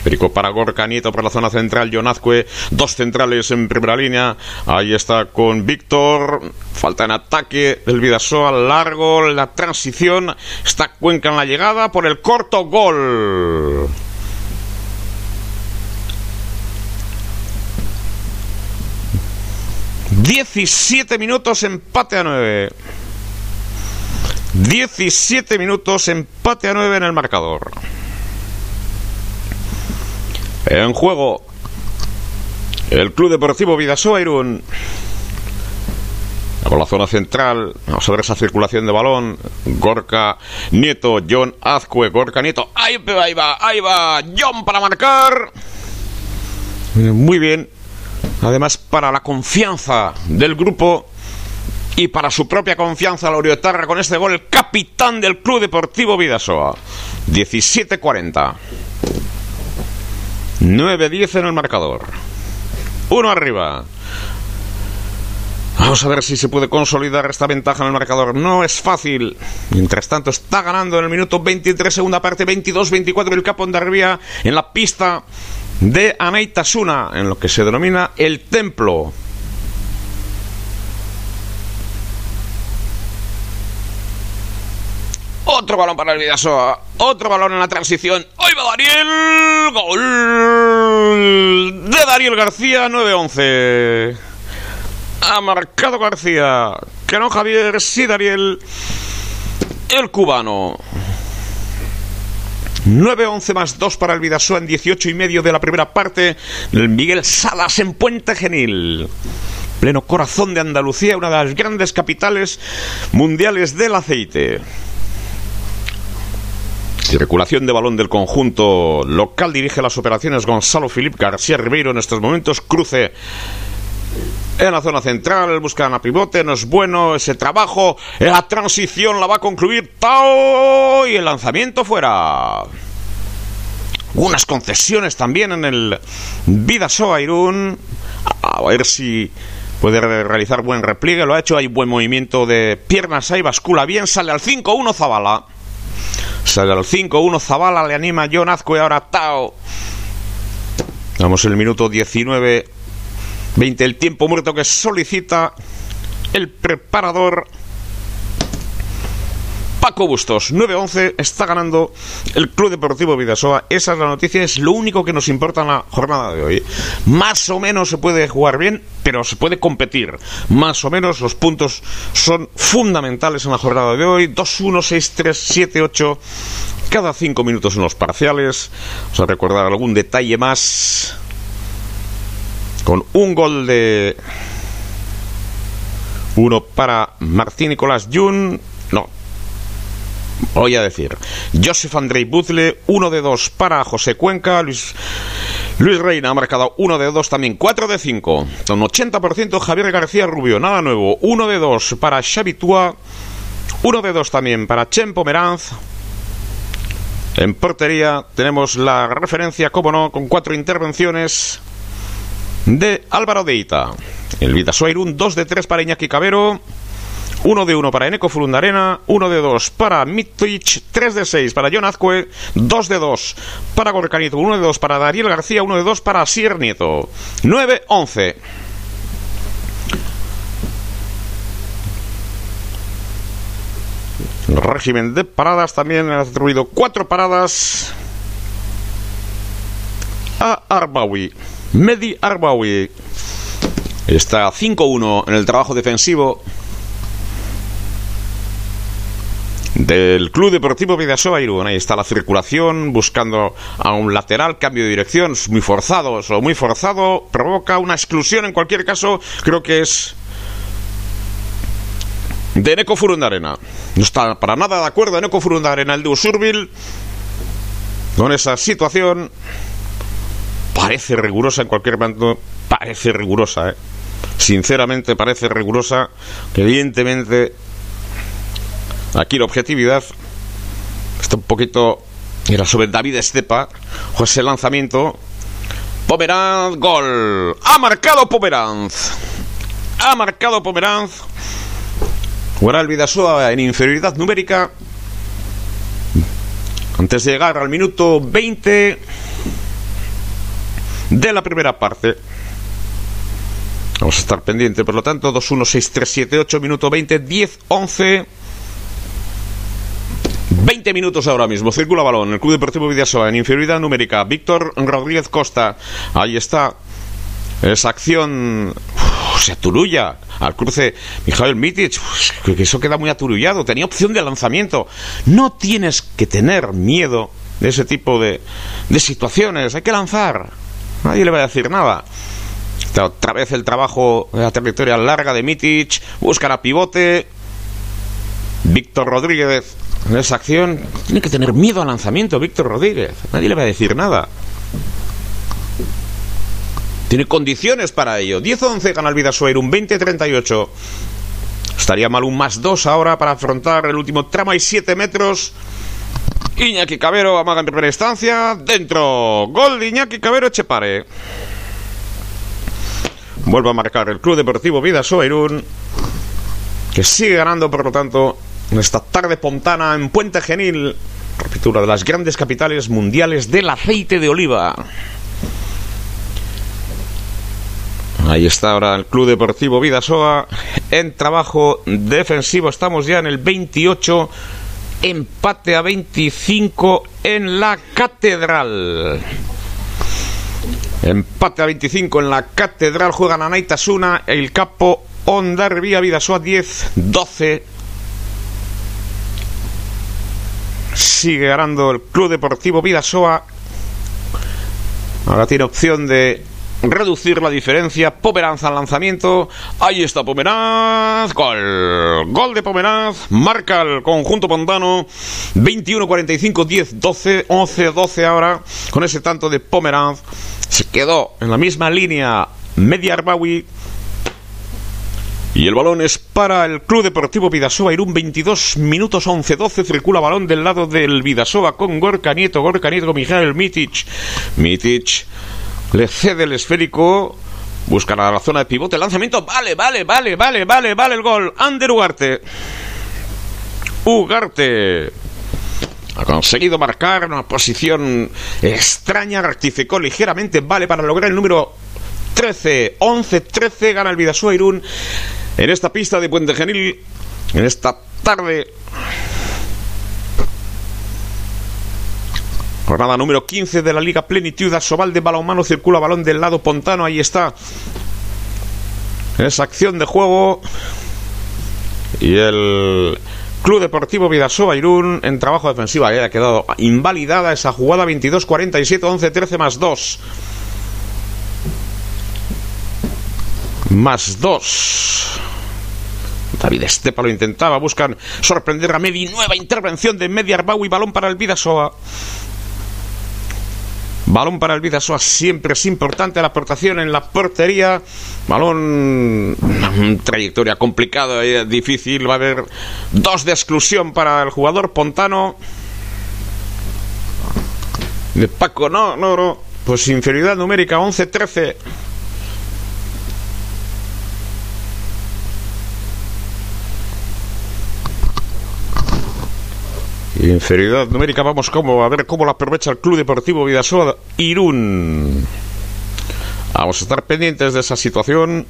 Perico para Gorka Nieto por la zona central, John Azcue, dos centrales en primera línea. Ahí está con Víctor. Falta en ataque del Vidasoa, largo la transición. Está Cuenca en la llegada por el corto gol. Diecisiete minutos empate a nueve. 17 minutos, empate a 9 en el marcador. En juego, el Club Deportivo Vidasoa Irún. Por la zona central, vamos a ver esa circulación de balón. Gorka Nieto, John Azcue, Gorka Nieto. Ahí va, ahí va, ahí va. John para marcar. Muy bien. Además, para la confianza del grupo, y para su propia confianza la Oriotarra con este gol el capitán del Club Deportivo Vidasoa. 17-40. 9-10 en el marcador. Uno arriba. Vamos a ver si se puede consolidar esta ventaja en el marcador. No es fácil. Mientras tanto, está ganando en el minuto 23, segunda parte, 22-24 el Capo Andarvía en la pista de Anaitasuna, en lo que se denomina el Templo. Otro balón para el Vidasoa. Otro balón en la transición. ¡Hoy va Dariel! ¡Gol! De Dariel García, 9-11. Ha marcado García. Que no Javier, sí Dariel. El cubano. 9-11 más 2 para el Vidasoa en 18 y medio de la primera parte. El Miguel Salas en Puente Genil pleno corazón de Andalucía, una de las grandes capitales mundiales del aceite. Circulación de balón del conjunto local dirige las operaciones Gonzalo Filip García Ribeiro en estos momentos. Cruce en la zona central, buscan a pivote, no es bueno ese trabajo. La transición la va a concluir Tao y el lanzamiento fuera. Unas concesiones también en el Vidasoa Irún. A ver si puede realizar buen repliegue. Lo ha hecho, hay buen movimiento de piernas ahí, bascula bien, sale al 5-1 Zabala. Sale al 5-1 Zabala, le anima John Azcue, ahora Tao. Vamos el minuto 19, 20, el tiempo muerto que solicita el preparador Paco Bustos, 9-11, está ganando el Club Deportivo Vidasoa. Esa es la noticia, es lo único que nos importa en la jornada de hoy. Más o menos se puede jugar bien, pero se puede competir. Más o menos los puntos son fundamentales en la jornada de hoy. 2-1, 6-3, 7-8. Cada cinco minutos en los parciales. Vamos a recordar algún detalle más. Con un gol de uno para Martín Nicolás Jun. Voy a decir. Joseph Andrei Buzle, uno de dos para José Cuenca. Luis, Luis Reina ha marcado uno de dos también, cuatro de cinco. Con 80% Javier García Rubio, nada nuevo. Uno de dos para Xavi Tua. Uno de dos también para Chempo Meranz. En portería tenemos la referencia, como no, con cuatro intervenciones de Álvaro Deita. El Vidasoairun, 2 de 3 para Iñaki Cabero. 1 de 1 para Eneco Fulundarena, 1 de 2 para Mitrich, 3 de 6 para John Azcue, 2 de 2 para Gorcanito, 1 de 2 para Dariel García, 1 de 2 para Sier Nieto. 9-11. El régimen de paradas también ha atribuido 4 paradas a Arbawi. Medi Arbawi está 5-1 en el trabajo defensivo del Club Deportivo Vidasoa Irún. Ahí está la circulación, buscando a un lateral, cambio de dirección, muy forzado, o muy forzado, provoca una exclusión. En cualquier caso, creo que es de Neco Furundarena. No está para nada de acuerdo Neco Furundarena, el de Usurbil, con esa situación. Parece rigurosa en cualquier momento, parece rigurosa, ¿eh? Sinceramente parece rigurosa, evidentemente Aquí la objetividad está un poquito. Era sobre David Estepa. José lanzamiento. Pomeranz, gol. Ha marcado Pomeranz. Ha marcado Pomeranz. Jugará el Vidasoa en inferioridad numérica. Antes de llegar al minuto 20. de la primera parte. Vamos a estar pendiente, por lo tanto, 2, 1, 6, 3, 7, 8, minuto 20, 10, 11. 20 minutos ahora mismo. Circula balón. El Club Deportivo Vidasoa en inferioridad numérica. Víctor Rodríguez Costa. Ahí está. Esa acción se aturulla al cruce Mijael Mitic, que eso queda muy aturullado, tenía opción de lanzamiento. No tienes que tener miedo de ese tipo de, de situaciones, hay que lanzar, nadie le va a decir nada. Otra vez el trabajo de la trayectoria larga de Mitic, buscan a pivote. Víctor Rodríguez en esa acción tiene que tener miedo al lanzamiento, Víctor Rodríguez, nadie le va a decir nada. Tiene condiciones para ello. 10-11 gana el Vidasoa un 20-38. Estaría mal un más 2 ahora para afrontar el último tramo. Hay 7 metros. Iñaki Cabero amaga en primera instancia. Dentro. Gol de Iñaki Cabero Chepare. Vuelve a marcar el Club Deportivo Vidasoa Irún. Que sigue ganando, por lo tanto, en esta tarde pontana en Puente Genil. Una de las grandes capitales mundiales del aceite de oliva. Ahí está ahora el Club Deportivo Vidasoa en trabajo defensivo. Estamos ya en el 28, empate a 25 en la Catedral. Empate a 25 en la Catedral. Juegan a Naitasuna, el capo Ondar Vía Vidasoa 10, 12. Sigue ganando el Club Deportivo Vidasoa. Ahora tiene opción de reducir la diferencia. Pomeranz al lanzamiento. Ahí está Pomeranz. Gol. Gol de Pomeranz. Marca el conjunto pontano. 21-45, 10, 12, 11, 12 ahora. Con ese tanto de Pomeranz. Se quedó en la misma línea Media Arbawi. Y el balón es para el Club Deportivo Vidasoa Irún, 22 minutos 11-12, circula balón del lado del Vidasoa con Gorka Nieto, Gorka Nieto con Mijael Mitic. Mitic le cede el esférico, busca la zona de pivote, lanzamiento, vale, vale, vale, vale, vale, vale el gol. Ander Ugarte. Ugarte. Ha conseguido marcar una posición extraña, rectificó ligeramente, vale para lograr el número 13, 11, 13, gana el Vidasoa Irún en esta pista de Puente Genil, en esta tarde Jornada número 15 de la Liga Plenitud. Sobal de balonmano circula balón del lado pontano. Ahí está. Esa acción de juego. Y el Club Deportivo Vidasoa Irún en trabajo defensivo. Ahí ha quedado invalidada esa jugada 22-47, 11-13 más 2. Más 2. David Estepa lo intentaba, buscan sorprender a Medi. Nueva intervención de Media Arbau y balón para el Vidasoa. Balón para el Vidasoa siempre es importante la aportación en la portería. Balón, trayectoria complicada y difícil. Va a haber dos de exclusión para el jugador Pontano. De Paco, no, no, no. Pues inferioridad numérica 11-13. Inferioridad numérica, vamos como a ver cómo la aprovecha el Club Deportivo Vidasoa Irún. Vamos a estar pendientes de esa situación.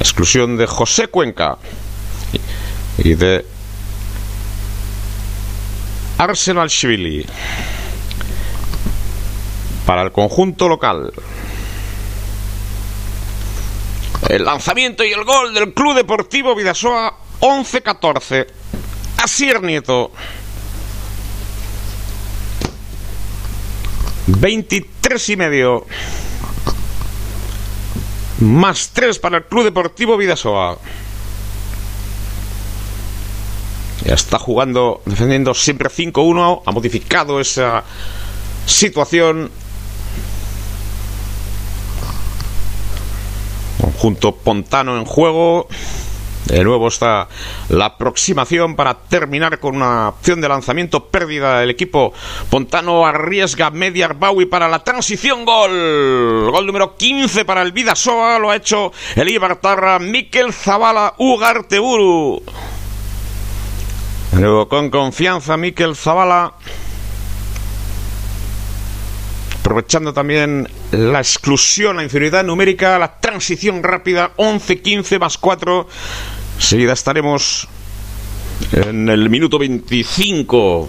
Exclusión de José Cuenca y de Arsenal Shivili para el conjunto local. El lanzamiento y el gol del Club Deportivo Vidasoa 11-14. Asier Nieto. 23 y medio. Más 3 para el Club Deportivo Vidasoa. Ya está jugando, defendiendo siempre 5-1. Ha modificado esa situación. Conjunto Pontano en juego. De nuevo está la aproximación para terminar con una opción de lanzamiento pérdida del equipo Pontano arriesga media Arbaui para la transición gol. Gol número 15 para el Vidasoa, lo ha hecho el Ibartarra Miquel Zavala Ugarteburu. Luego con confianza Miquel Zavala. aprovechando también la exclusión, la inferioridad numérica, la transición rápida, 11-15 más 4. Seguida estaremos en el minuto 25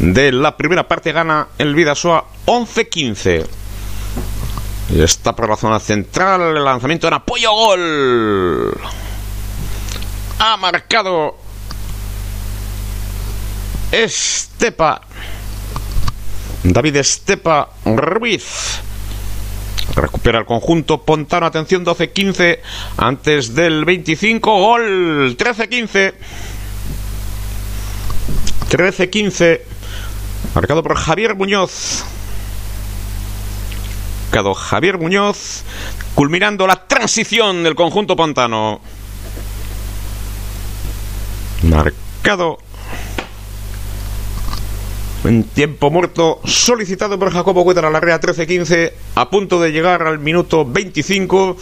de la primera parte, gana el Vidasoa 11-15. Y está por la zona central el lanzamiento en apoyo gol. Ha marcado Estepa. David Estepa Ruiz. Recupera el conjunto Pontano. Atención, 12-15 antes del 25. Gol 13-15. 13-15. Marcado por Javier Muñoz. Marcado Javier Muñoz. Culminando la transición del conjunto Pontano. Marcado en tiempo muerto solicitado por Jacobo Huetra la Rea 13-15 a punto de llegar al minuto 25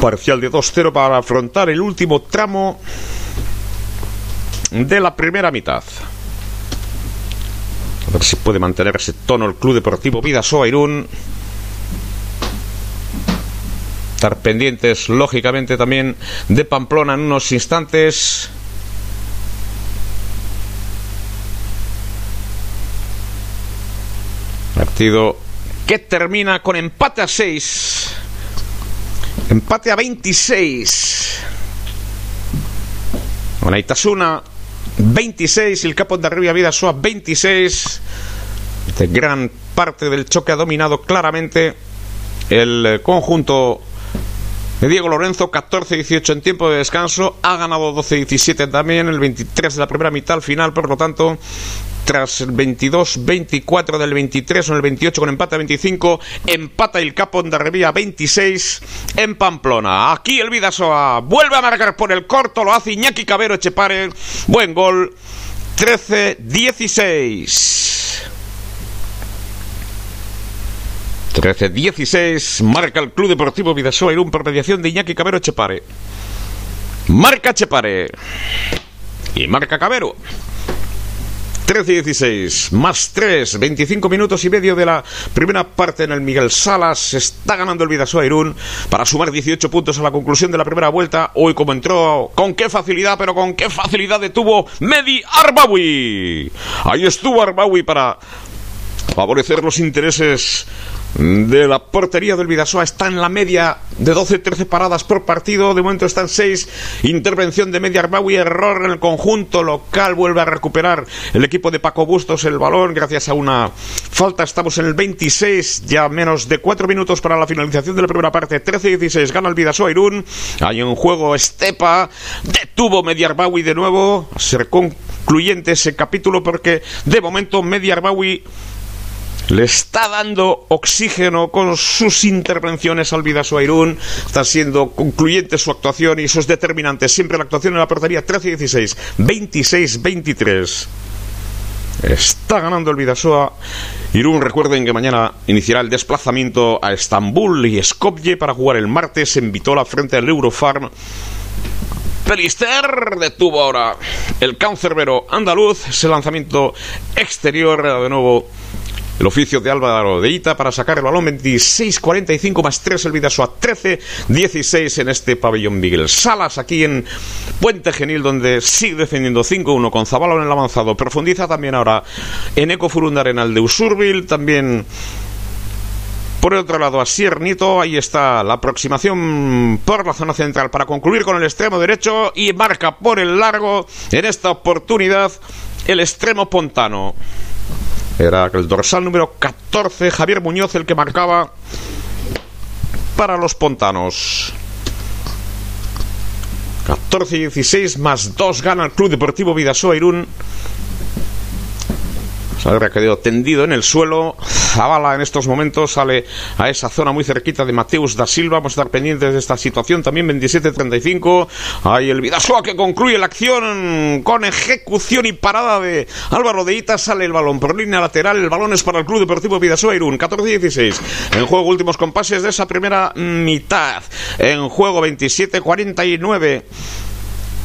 parcial de 2-0 para afrontar el último tramo de la primera mitad. A ver si puede mantener ese tono el Club Deportivo Vidasoa Irún. Estar pendientes lógicamente también de Pamplona en unos instantes Partido que termina con empate a 6. Empate a 26. Con Itasuna 26 y el Capo de Arriba Vida Soa 26. De gran parte del choque ha dominado claramente el conjunto de Diego Lorenzo, 14-18 en tiempo de descanso, ha ganado 12-17 también, el 23 de la primera mitad al final, por lo tanto, tras el 22-24 del 23 o el 28 con empate a 25, empata el Capo de Revía 26 en Pamplona. Aquí el Vidasoa vuelve a marcar por el corto, lo hace Iñaki Cabero Echepare, buen gol, 13-16. 13-16 marca el Club Deportivo Vidasoa Irún por mediación de Iñaki Cabero Chepare. Marca Chepare. Y marca Cabero. 13-16, más 3, 25 minutos y medio de la primera parte en el Miguel Salas. Está ganando el Vidasoa Irún para sumar 18 puntos a la conclusión de la primera vuelta. Hoy, como entró, con qué facilidad, pero con qué facilidad detuvo Medi Arbawi. Ahí estuvo Arbawi para favorecer los intereses de la portería del Vidasoa está en la media de 12-13 paradas por partido. De momento están 6. Intervención de Media Arbaui. Error en el conjunto local. Vuelve a recuperar el equipo de Paco Bustos el balón gracias a una falta. Estamos en el 26. Ya menos de 4 minutos para la finalización de la primera parte. 13-16. Gana el Vidasoa Irún. Hay un juego Estepa. Detuvo Media Arbaui de nuevo. Ser concluyente ese capítulo porque de momento Media le está dando oxígeno con sus intervenciones al Vidaso Airún. Está siendo concluyente su actuación y eso es determinante. Siempre la actuación en la portería 13-16, 26-23. Está ganando el Vidasoa. Irún, recuerden que mañana iniciará el desplazamiento a Estambul y Skopje para jugar el martes en Vitola frente al Eurofarm. Pelister detuvo ahora el cancerbero andaluz. Ese lanzamiento exterior de nuevo el oficio de Álvaro de Ita para sacar el balón 26-45 más 3 el Vidasoa 13-16 en este pabellón Miguel Salas aquí en Puente Genil donde sigue defendiendo 5-1 con Zabalo en el avanzado profundiza también ahora en Eco en el de Usurbil también por el otro lado, a Siernito, ahí está la aproximación por la zona central para concluir con el extremo derecho y marca por el largo en esta oportunidad el extremo pontano. Era el dorsal número 14, Javier Muñoz, el que marcaba para los pontanos. 14-16 más 2 gana el Club Deportivo Vidasoa Irún ha quedado tendido en el suelo. Zavala en estos momentos sale a esa zona muy cerquita de Mateus da Silva. Vamos a estar pendientes de esta situación también. 27-35. Hay el Vidasoa que concluye la acción con ejecución y parada de Álvaro de Ita. Sale el balón por línea lateral. El balón es para el Club Deportivo Vidasoa Irún. 14-16. En juego últimos compases de esa primera mitad. En juego 27-49.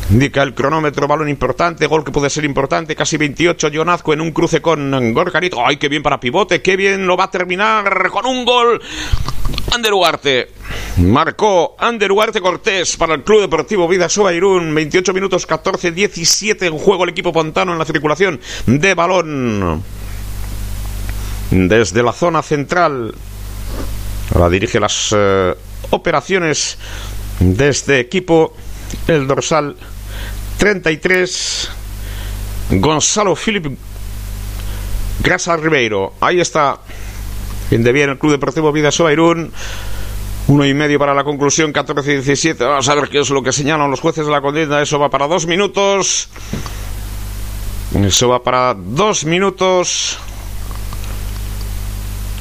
Indica el cronómetro, balón importante, gol que puede ser importante, casi 28, Jonazco en un cruce con Gorcarito. ¡Ay, qué bien para pivote! ¡Qué bien lo va a terminar con un gol! Ander Ugarte. Marcó Ander Ugarte Cortés para el Club Deportivo Vidasoa Irún. 28 minutos 14, 17 en juego el equipo pontano en la circulación de balón. Desde la zona central. Ahora dirige las eh, operaciones de este equipo. El dorsal 33, Gonzalo Filipe Grasa Ribeiro. Ahí está. Bien de bien el Club Deportivo Vidasoa Irún. Uno y medio para la conclusión, 14-17. Vamos a ver qué es lo que señalan los jueces de la contienda. Eso va para dos minutos. Eso va para dos minutos.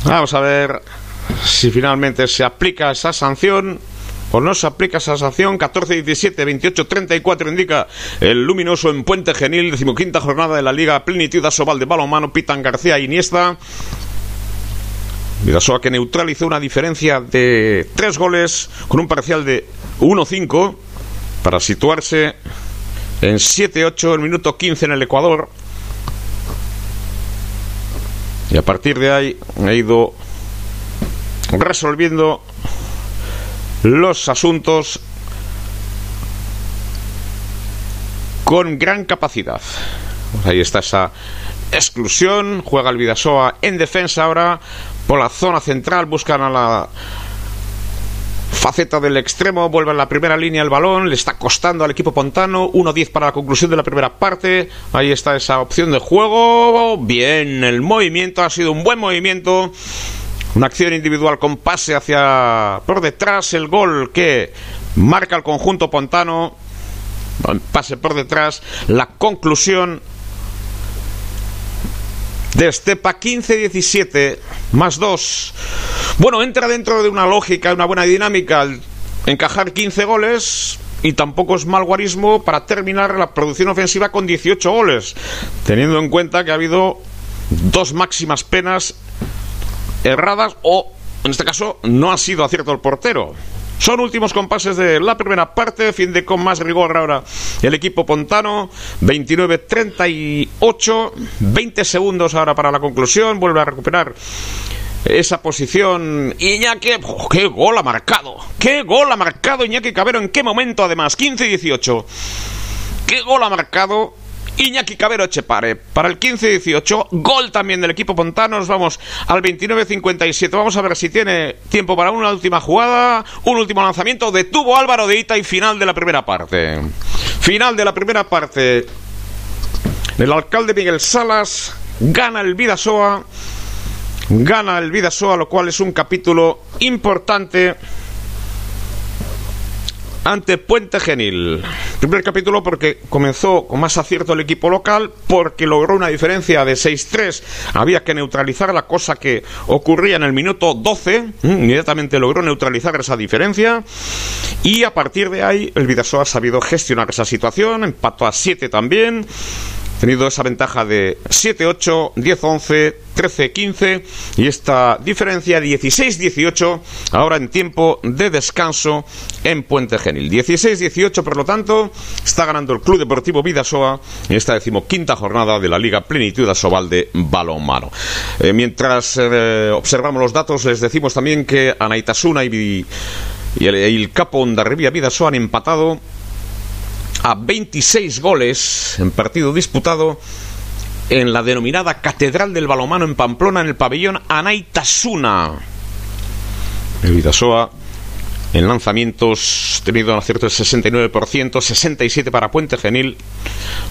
Vamos a ver si finalmente se aplica esa sanción o no se aplica esa sanción. 14, 17, 28, 34 indica el luminoso en Puente Genil, decimoquinta jornada de la Liga Plenitud Asobal de balonmano, Pitan García Iniesta. Vidasoa que neutralizó una diferencia de tres goles con un parcial de 1-5 para situarse en 7-8 el minuto 15 en el Ecuador. Y a partir de ahí ha ido resolviendo los asuntos con gran capacidad. Ahí está esa exclusión. Juega el Vidasoa en defensa ahora. Por la zona central buscan a la faceta del extremo. Vuelve a la primera línea el balón. Le está costando al equipo pontano. 1-10 para la conclusión de la primera parte. Ahí está esa opción de juego. Bien, el movimiento ha sido un buen movimiento una acción individual con pase hacia por detrás, el gol que marca el conjunto pontano. Pase por detrás, la conclusión de Estepa 15-17 más 2. Bueno, entra dentro de una lógica, una buena dinámica encajar 15 goles y tampoco es mal guarismo para terminar la producción ofensiva con 18 goles, teniendo en cuenta que ha habido dos máximas penas erradas o, en este caso, no ha sido acierto el portero. Son últimos compases de la primera parte, fin de con más rigor ahora el equipo pontano, 29-38, 20 segundos ahora para la conclusión, vuelve a recuperar esa posición. Iñaki, oh, qué gol ha marcado, qué gol ha marcado Iñaki Cabero, en qué momento además, 15-18, qué gol ha marcado Iñaki Cabero Echepare. Para el 15-18, gol también del equipo Pontano. Nos vamos al 29-57. Vamos a ver si tiene tiempo para una última jugada. Un último lanzamiento. Detuvo Álvaro de Ita y final de la primera parte. Final de la primera parte. El alcalde Miguel Salas gana el Vidasoa. Gana el Vidasoa, lo cual es un capítulo importante ante Puente Genil. Primer capítulo porque comenzó con más acierto el equipo local, porque logró una diferencia de 6-3. Había que neutralizar la cosa que ocurría en el minuto 12. Mm, inmediatamente logró neutralizar esa diferencia. Y a partir de ahí, el Vidasoa ha sabido gestionar esa situación. Empató a 7 también tenido esa ventaja de 7-8, 10-11, 13-15 y esta diferencia 16-18 ahora en tiempo de descanso en Puente Genil. 16-18, por lo tanto, está ganando el Club Deportivo Vidasoa en esta decimoquinta jornada de la Liga Plenitud Asobal de Balonmano. Eh, mientras eh, observamos los datos, les decimos también que Anaitasuna y, el, el Capo Ondarribia Vidasoa han empatado a 26 goles en partido disputado en la denominada Catedral del Balomano en Pamplona, en el pabellón Anaitasuna. El Vidasoa en lanzamientos tenido un acierto del 69%, 67 para Puente Genil,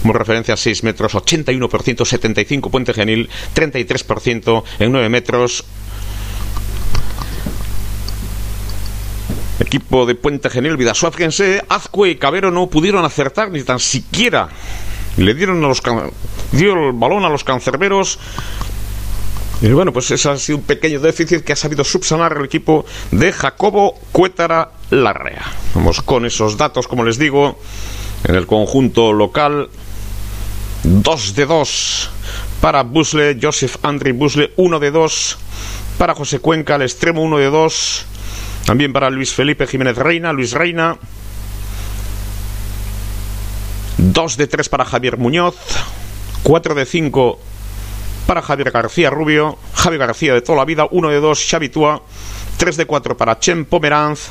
como referencia a 6 metros, 81%, 75 Puente Genil, 33% en 9 metros, equipo de Puente Genil, Vidasoa, fíjense, Azcue y Cabero no pudieron acertar ni tan siquiera. Le dieron a los dio el balón a los cancerberos. Y bueno, pues ese ha sido un pequeño déficit que ha sabido subsanar el equipo de Jacobo Cuétara Larrea. Vamos con esos datos, como les digo, en el conjunto local. 2 de 2 para Busle, Joseph Andri Busle, 1 de 2 para José Cuenca, al extremo 1 de 2 también para Luis Felipe Jiménez Reina, Luis Reina. 2 de 3 para Javier Muñoz, 4 de 5 para Javier García Rubio, Javier García de toda la vida, 1 de 2 Xavi Tua, 3 de 4 para Chen Pomeranz,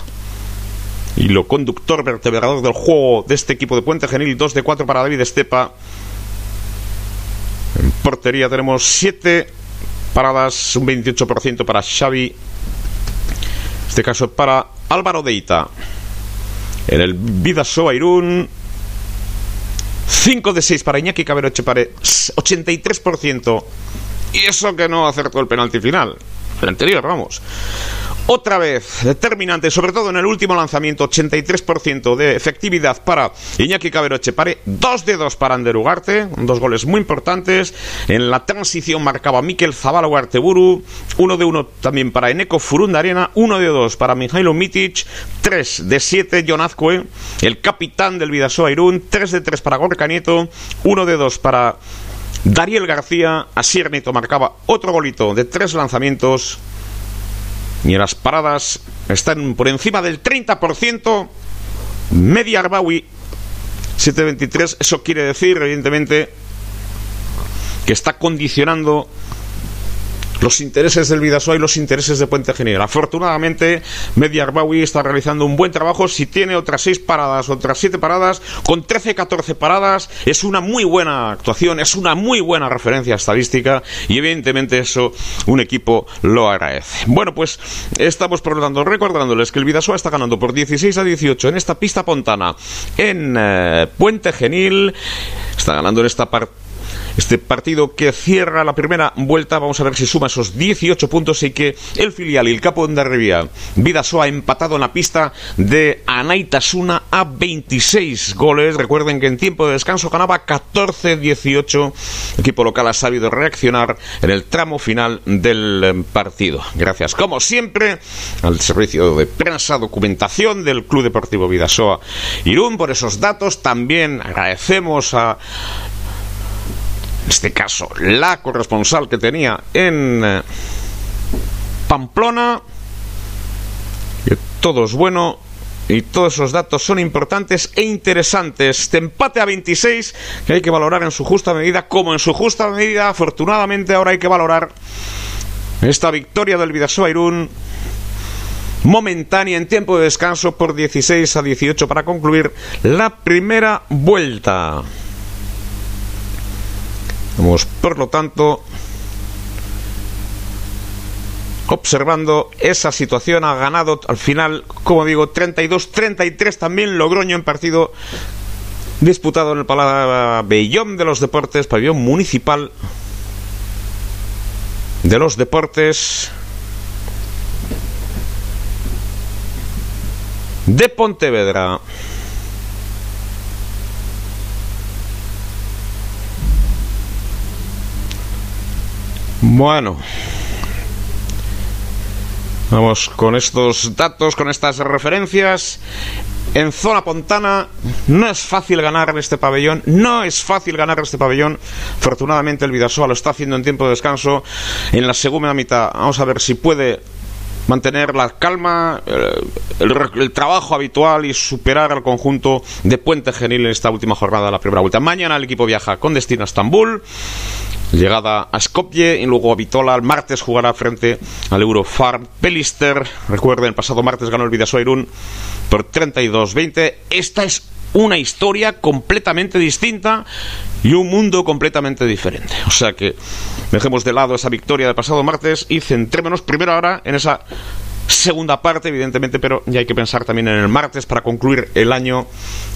y lo conductor vertebrador del juego de este equipo de Puente Genil, 2 de 4 para David Estepa. En portería tenemos 7 paradas, un 28% para Xavi. Este caso para Álvaro Deita. En el Vidasoa Irún, 5 de 6 para Iñaki Cabero Echepare, 83%. Y eso que no acertó el penalti final. El anterior, vamos. Otra vez, determinante, sobre todo en el último lanzamiento, 83% de efectividad para Iñaki Cabero Echepare, 2 de 2 para Ander Ugarte, dos goles muy importantes. En la transición marcaba Mikel Zabala Ugarteburu, 1 de 1 también para Eneco Furundarena, 1 de 2 para Mijailo Mitic, 3 de 7 John Azcue, el capitán del Vidasoa Irún, 3 de 3 para Gorka Nieto, 1 de 2 para Dariel García, Asier Nieto marcaba otro golito de 3 lanzamientos y las paradas están por encima del 30%. Media Arbawi 723. Eso quiere decir, evidentemente, que está condicionando los intereses del Vidasoa y los intereses de Puente Genil. Afortunadamente, Media Arbawi está realizando un buen trabajo. Si tiene otras seis paradas, otras siete paradas, con 13-14 paradas, es una muy buena actuación, es una muy buena referencia estadística y evidentemente eso un equipo lo agradece. Bueno, pues estamos por recordándoles que el Vidasoa está ganando por 16 a 18 en esta pista pontana en eh, Puente Genil. Está ganando en esta parte este partido que cierra la primera vuelta, vamos a ver si suma esos 18 puntos y que el filial y el capo de Vida Vidasoa empatado en la pista de Anaitasuna a 26 goles. Recuerden que en tiempo de descanso ganaba 14-18. El equipo local ha sabido reaccionar en el tramo final del eh, partido. Gracias, como siempre, al servicio de prensa, documentación del Club Deportivo Vidasoa Irún por esos datos. También agradecemos a este caso la corresponsal que tenía en eh, Pamplona, que todo es bueno y todos esos datos son importantes e interesantes. Este empate a 26 que hay que valorar en su justa medida, como en su justa medida, afortunadamente ahora hay que valorar esta victoria del Vidasoa Irún momentánea en tiempo de descanso por 16 a 18 para concluir la primera vuelta. Vamos, por lo tanto, observando esa situación. Ha ganado al final, como digo, 32-33 también Logroño en partido disputado en el pabellón de los deportes, pabellón municipal de los deportes de Pontevedra. Bueno. Vamos con estos datos, con estas referencias. En zona pontana no es fácil ganar este pabellón, no es fácil ganar este pabellón. Afortunadamente el Vidasoa lo está haciendo en tiempo de descanso. En la segunda mitad vamos a ver si puede mantener la calma, el, el, trabajo habitual y superar al conjunto de Puente Genil en esta última jornada de la primera vuelta. Mañana el equipo viaja con destino a Estambul. Llegada a Skopje y luego a Vitola. El martes jugará frente al Eurofarm Pelister. Recuerden, el pasado martes ganó el Vidasoa por 32-20. Esta es una historia completamente distinta y un mundo completamente diferente. O sea que dejemos de lado esa victoria del pasado martes y centrémonos primero ahora en esa segunda parte, evidentemente, pero ya hay que pensar también en el martes para concluir el año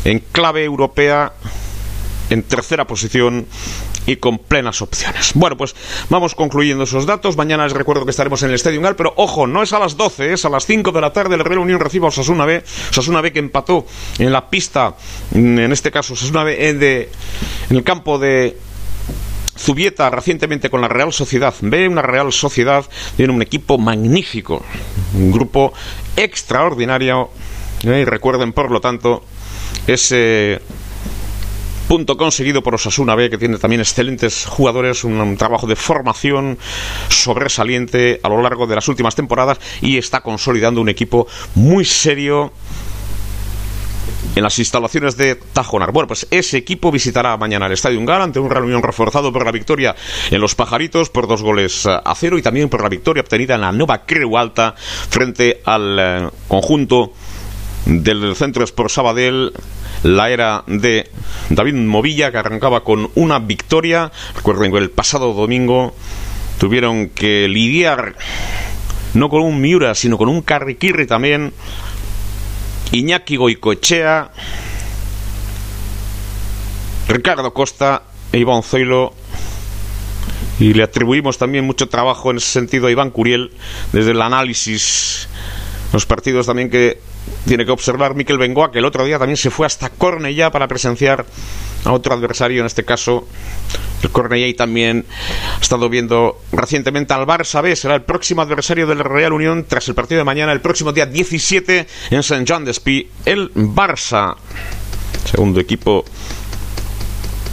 en clave europea en tercera posición y con plenas opciones. Bueno, pues vamos concluyendo esos datos. Mañana les recuerdo que estaremos en el Estadio Gal, pero ojo, no es a las 12, es a las 5 de la tarde. El Real Unión recibe a Osasuna B. Osasuna B que empató en la pista, en este caso Osasuna B de, en el campo de Zubieta recientemente con la Real Sociedad B, una Real Sociedad, tiene un equipo magnífico, un grupo extraordinario. Y recuerden, por lo tanto, ese punto conseguido por Osasuna B, que tiene también excelentes jugadores, un, trabajo de formación sobresaliente a lo largo de las últimas temporadas y está consolidando un equipo muy serio en las instalaciones de Tajonar. Bueno, pues ese equipo visitará mañana el Estadio Ungar ante un reunión reforzado por la victoria en los Pajaritos por dos goles a cero y también por la victoria obtenida en la Nueva Creu Alta frente al eh, conjunto del Centro Sport Sabadell la era de David Movilla que arrancaba con una victoria. Recuerden que el pasado domingo tuvieron que lidiar no con un Miura sino con un Carriquirri también. Iñaki Goicoechea Ricardo Costa e Iván Zoilo. Y le atribuimos también mucho trabajo en ese sentido a Iván Curiel desde el análisis los partidos también que tiene que observar Miquel Bengoa, que el otro día también se fue hasta Cornellá para presenciar a otro adversario, en este caso el Cornellá, y también ha estado viendo recientemente al Barça B, será el próximo adversario del Real Unión tras el partido de mañana, el próximo día 17 en Saint Jean d'Espí, el Barça, segundo equipo,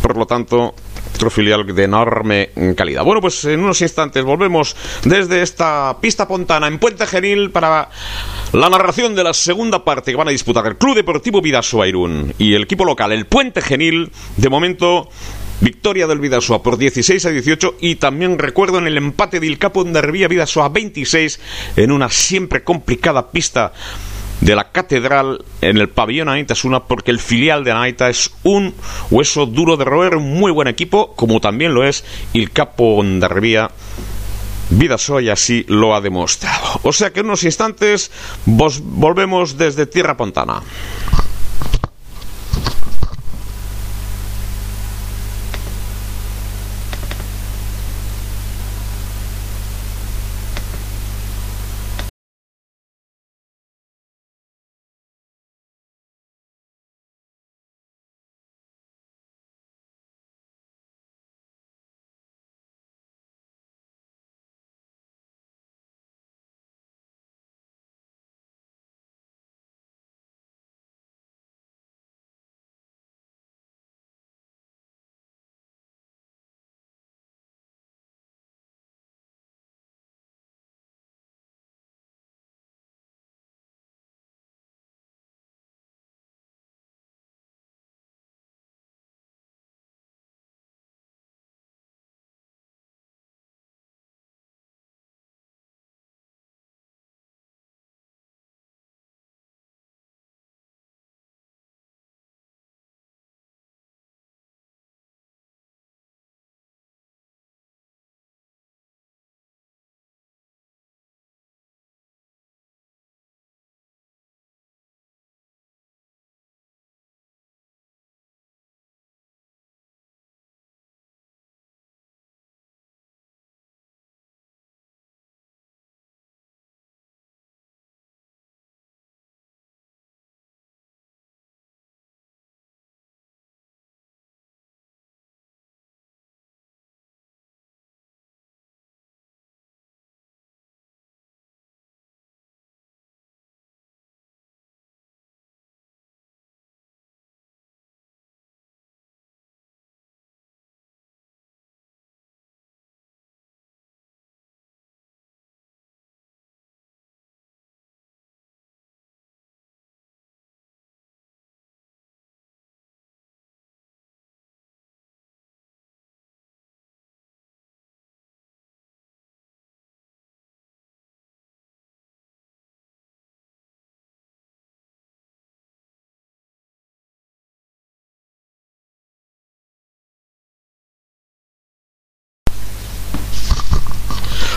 por lo tanto, otro filial de enorme calidad. Bueno, pues en unos instantes volvemos desde esta pista pontana en Puente Genil para la narración de la segunda parte que van a disputar el Club Deportivo Vidasoa Irún y el equipo local, el Puente Genil. De momento, Victoria del Vidasoa por 16 a 18 y también recuerdo en el empate del Capo Dervía Vidasoa 26 en una siempre complicada pista de la catedral en el pabellón Anaitasuna porque el filial de Anaita es un hueso duro de roer, un muy buen equipo, como también lo es el Capo Ondarribía. Vidasoa y así lo ha demostrado. O sea que en unos instantes volvemos desde Tierra Pontana.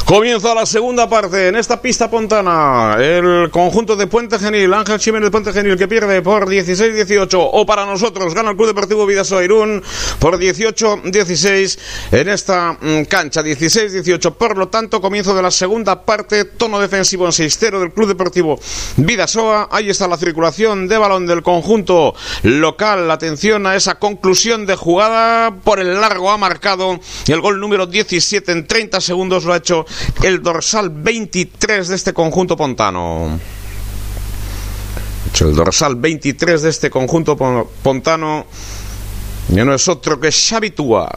Comienza la segunda parte en esta pista pontana. El conjunto de Puente Genil, Ángel Jiménez Puente Genil, que pierde por 16-18. O para nosotros, gana el Club Deportivo Vidasoa Irún por 18-16 en esta mm, cancha. 16-18. Por lo tanto, comienzo de la segunda parte. Tono defensivo en 6-0 del Club Deportivo Vidasoa. Ahí está la circulación de balón del conjunto local. Atención a esa conclusión de jugada. Por el largo ha marcado el gol número 17 en 30 segundos. Lo ha hecho el dorsal 23 de este conjunto pontano. El dorsal 23 de este conjunto pontano ya no es otro que Xavitúa.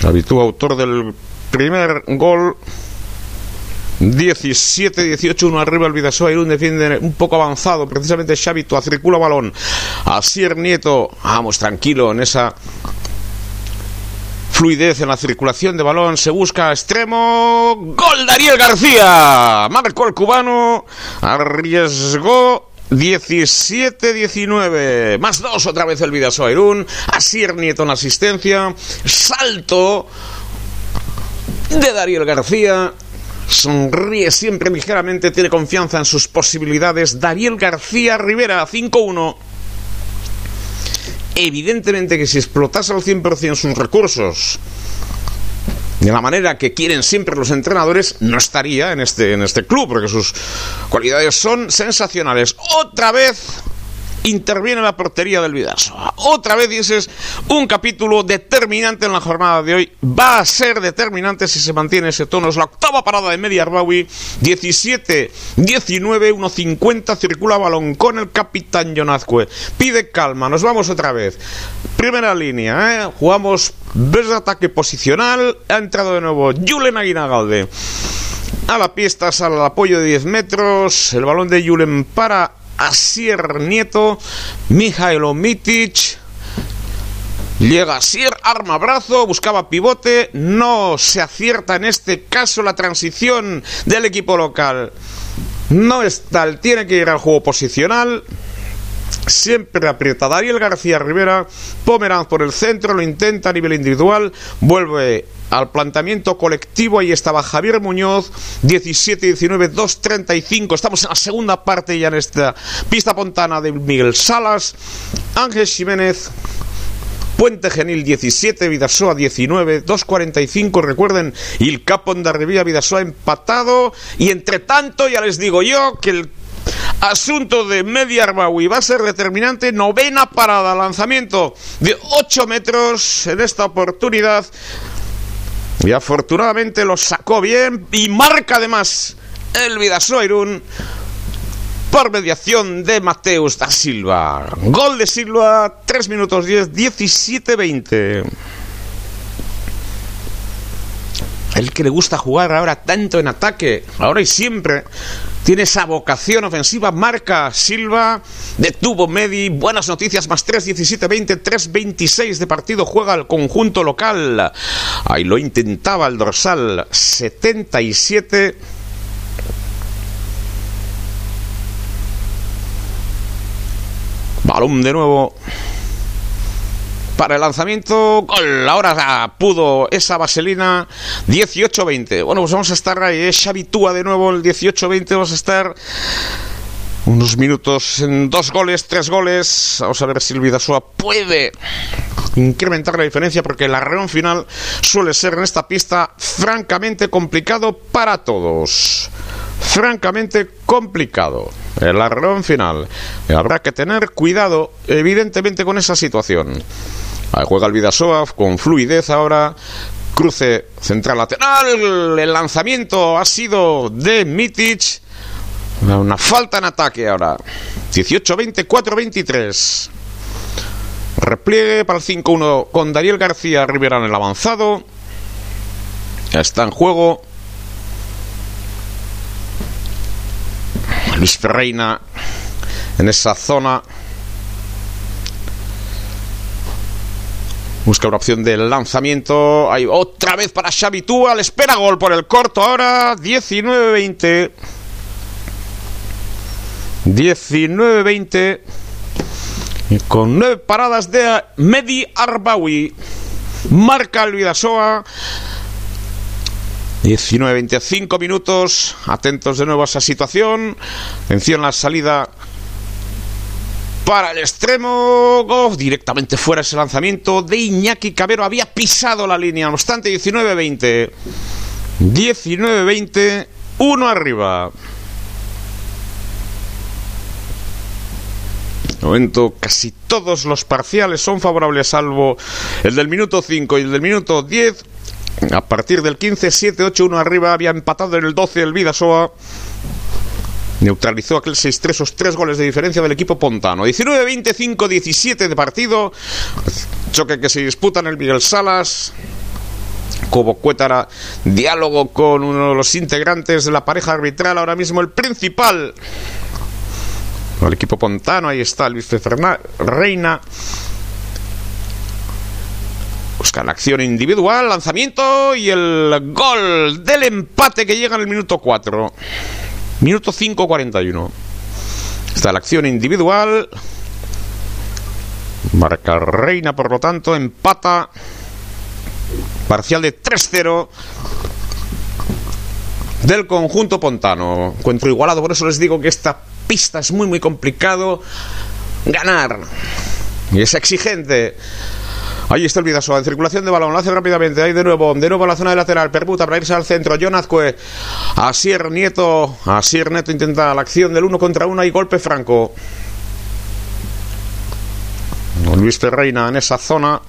Xavitúa, autor del primer gol 17-18, uno arriba el Vidasoa Irún defiende un poco avanzado, precisamente Xavi Tua circula balón. Asier Nieto, vamos tranquilo en esa fluidez en la circulación de balón, se busca extremo, gol Dariel García, marcó el cubano, arriesgó 17-19, más dos otra vez el Vidasoa Irún, Asier Nieto en asistencia, salto de Dariel García, sonríe siempre ligeramente, tiene confianza en sus posibilidades, Dariel García Rivera 5-1. Evidentemente que si explotase al 100% sus recursos de la manera que quieren siempre los entrenadores, no estaría en este, en este club, porque sus cualidades son sensacionales. Otra vez interviene la portería del Vidasoa. Otra vez dices un capítulo determinante en la jornada de hoy. Va a ser determinante si se mantiene ese tono. Es la octava parada de Media Arbawi. 17, 19, 1.50. Circula balón con el capitán Jonazcue. Pide calma. Nos vamos otra vez. Primera línea. ¿eh? Jugamos de ataque posicional. Ha entrado de nuevo Julen Aguinagalde. A la pista sale el apoyo de 10 metros. El balón de Julen para Asier Nieto, Mijailo Mitic. Llega Asier, arma brazo, buscaba pivote, no se acierta en este caso la transición del equipo local. No es tal, tiene que ir al juego posicional. Siempre aprieta Dariel García Rivera, Pomeranz por el centro, lo intenta a nivel individual, vuelve al planteamiento colectivo. Ahí estaba Javier Muñoz, 17-19, 2-35. Estamos en la segunda parte ya en esta pista pontana de Miguel Salas. Ángel Jiménez. Puente Genil 17, Vidasoa 19, 2.45. Recuerden, el Capón de Rivía, Vidasoa empatado. Y entre tanto, ya les digo yo que el asunto de Media Arbawi va a ser determinante. Novena parada, lanzamiento de 8 metros en esta oportunidad. Y afortunadamente lo sacó bien y marca además el Vidasoa Irún por mediación de Mateus da Silva. Gol de Silva, 3 minutos 10, 17-20. El que le gusta jugar ahora tanto en ataque, ahora y siempre, tiene esa vocación ofensiva, marca Silva, detuvo Medi, buenas noticias, más 3, 17, 20, 3, 26 de partido, juega el conjunto local. Ahí lo intentaba el dorsal, 77. Balón de nuevo para el lanzamiento. Gol. Ahora pudo esa vaselina. 18-20. Bueno, pues vamos a estar ahí. Es habitúa de nuevo el 18-20. Vamos a estar unos minutos en dos goles, tres goles. Vamos a ver si el Vidasoa puede incrementar la diferencia porque el arreón final suele ser en esta pista francamente complicado para todos. Francamente complicado. El arreón final. Habrá que tener cuidado, evidentemente, con esa situación. Ahí juega el Vidasoa con fluidez ahora. Cruce central lateral. El lanzamiento ha sido de Mitic. Una falta en ataque ahora. 18-20, 4-23. Repliegue para el 5-1 con Daniel García Rivera en el avanzado. Está en juego. Luis Ferreina en esa zona. Busca una opción del lanzamiento. Hay otra vez para Xavi Túa. Le espera gol por el corto ahora. 19-20. 19-20. Con nueve paradas de Medi Arbawi. Marca el Vidasoa. 19-25 minutos. Atentos de nuevo a esa situación. Atención la salida para el extremo. Directamente fuera ese lanzamiento de Iñaki Cabero. Había pisado la línea. No obstante, 19-20. 19-20. Uno arriba. Momento casi todos los parciales son favorables, salvo el del minuto 5 y el del minuto 10. A partir del 15, 7, 8, 1 arriba, había empatado en el 12 el Vidasoa. Neutralizó aquel 6-3, esos tres goles de diferencia del equipo pontano. 19-25, 17 de partido. Choque que se disputa en el Miguel Salas. Jacobo Cuétara, diálogo con uno de los integrantes de la pareja arbitral, ahora mismo el principal. El equipo Pontano, ahí está Luis Fernández Reina. Busca la acción individual, lanzamiento y el gol del empate que llega en el minuto 4. Minuto 5.41. Está la acción individual. Marca Reina, por lo tanto, empata. Parcial de 3-0 del conjunto pontano. Encuentro igualado, por eso les digo que esta pista es muy, muy complicado ganar. Y es exigente. Ahí está el Vidasoa en circulación de balón, lo hace rápidamente, ahí de nuevo, de nuevo a la zona de lateral, perputa para irse al centro, John Azcue, Asier Nieto, Asier Nieto intenta la acción del uno contra uno y golpe franco. Luis Ferreira en esa zona.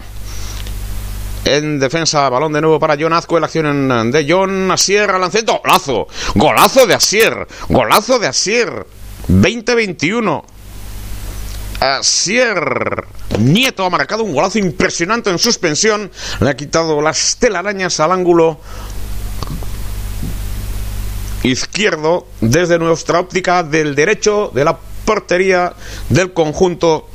En defensa, balón de nuevo para John Azcue, la acción de John Asier al. Golazo, golazo de Asier, golazo de Asier. 20-21. Asier Nieto ha marcado un golazo impresionante en suspensión. Le ha quitado las telarañas al ángulo izquierdo desde nuestra óptica del derecho de la portería del conjunto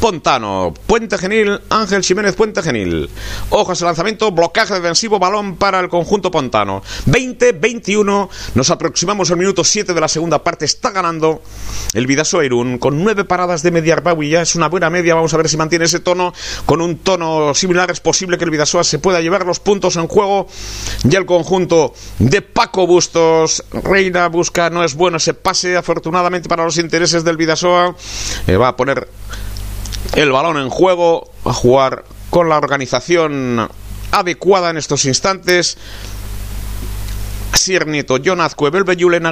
Pontano, Puente Genil, Ángel Jiménez Puente Genil. Hojas de lanzamiento, blocaje defensivo, balón para el conjunto Pontano. 20-21, nos aproximamos al minuto 7 de la segunda parte, está ganando el Vidaso Irún con nueve paradas de media y ya es una buena media, vamos a ver si mantiene ese tono, con un tono similar es posible que el Vidasoa se pueda llevar los puntos en juego. Ya el conjunto de Paco Bustos, Reina busca, no es bueno ese pase, afortunadamente para los intereses del Vidasoa, eh, va a poner el balón en juego, a jugar con la organización adecuada en estos instantes. Sier Nieto, John Azcue, Belbe Julen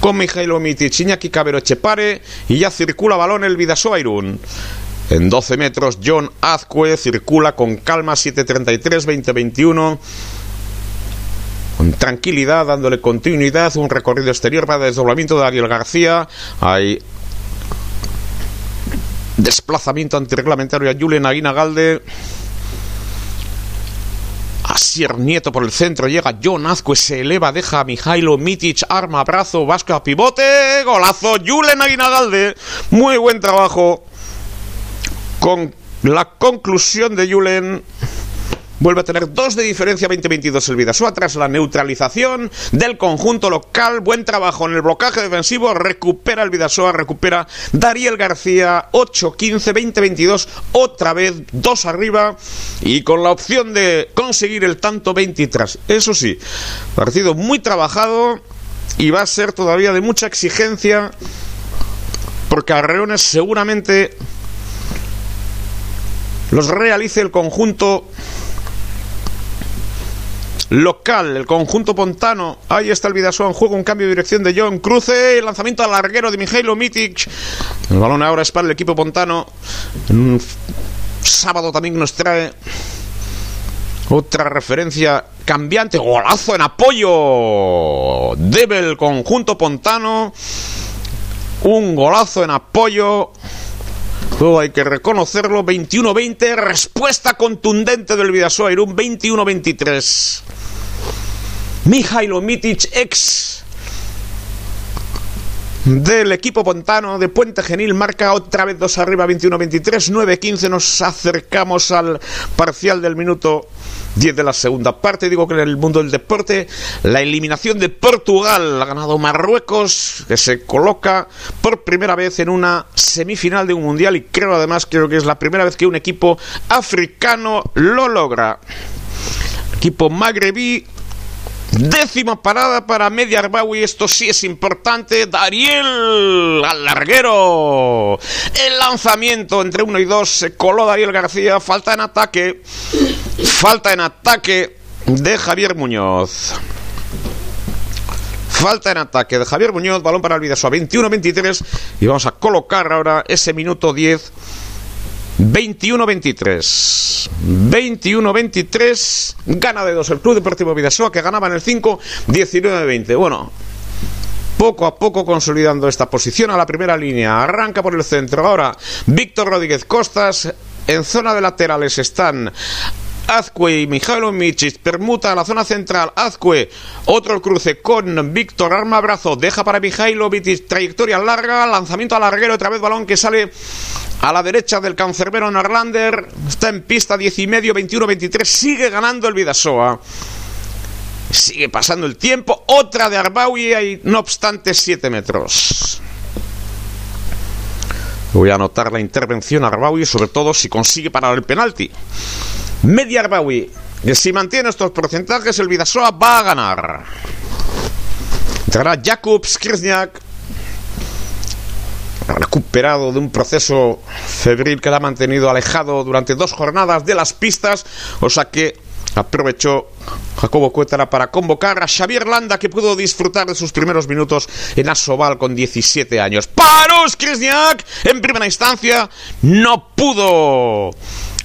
con Mijailo Mitic, Iñaki Cabero Chepare, y ya circula balón el Vidasoa Irún. En 12 metros, John Azcue circula con calma, 7.33, 20-21 con tranquilidad, dándole continuidad, un recorrido exterior para desdoblamiento de Ariel García. Hay Desplazamiento antirreglamentario a Julen Aguina Galde. Asier Nieto por el centro, llega John Azcue, se eleva, deja a Mijailo Mitic, arma, abrazo, Vasco pivote, golazo, Julen Aguinagalde, muy buen trabajo con la conclusión de Julen vuelve a tener dos de diferencia 2022 el Vidasoa tras la neutralización del conjunto local. Buen trabajo en el blocaje defensivo. Recupera el Vidasoa, recupera Dariel García 8-15, 20-22. Otra vez dos arriba y con la opción de conseguir el tanto 23. Eso sí, partido muy trabajado y va a ser todavía de mucha exigencia porque Arreones seguramente los realice el conjunto local, el conjunto pontano. Ahí está el Vidasoa juego, un cambio de dirección de John Cruce, el lanzamiento al larguero de Mijailo Mitic. El balón ahora es para el equipo pontano. Un sábado también nos trae otra referencia cambiante, golazo en apoyo. Debe el conjunto pontano. Un golazo en apoyo. Todo hay que reconocerlo. 21-20. Respuesta contundente del Vidasoa Irún. 21-23. Mijailo Mitic, ex del equipo pontano de Puente Genil, marca otra vez dos arriba, 21-23, 9-15, nos acercamos al parcial del minuto 10 de la segunda parte. Digo que en el mundo del deporte, la eliminación de Portugal ha ganado Marruecos, que se coloca por primera vez en una semifinal de un mundial y creo además creo que es la primera vez que un equipo africano lo logra. Equipo magrebí Décima parada para Media Arbawi, esto sí es importante. Dariel al larguero. El lanzamiento entre uno y dos se coló Dariel García. Falta en ataque. Falta en ataque de Javier Muñoz. Falta en ataque de Javier Muñoz. Balón para el Vidasoa 21-23. Y vamos a colocar ahora ese minuto 10 21-23. 21-23. Gana de dos el Club Deportivo Vidasoa que ganaba en el 5, 19-20. Bueno, poco a poco consolidando esta posición a la primera línea. Arranca por el centro. Ahora, Víctor Rodríguez Costas. En zona de laterales están Azcue y Mijailo permuta a la zona central. Azcue, otro cruce con Víctor Arma Brazo. Deja para Mijailo trayectoria larga, lanzamiento al larguero, otra vez balón que sale a la derecha del cancerbero Norlander. Está en pista 10 y medio, 21, 23. Sigue ganando el Vidasoa. Sigue pasando el tiempo. Otra de Arbaui y no obstante 7 metros. Voy a anotar la intervención a Arbaui, sobre todo si consigue parar el penalti. Media Arbaui. Que si mantiene estos porcentajes, el Vidasoa va a ganar. Entrará Jakub Skrzniak. Recuperado de un proceso febril que la ha mantenido alejado durante dos jornadas de las pistas. O sea que aprovechó Jacobo Cuétara para convocar a Xavier Landa que pudo disfrutar de sus primeros minutos en Asobal con 17 años. Parus Krasniak en primera instancia no pudo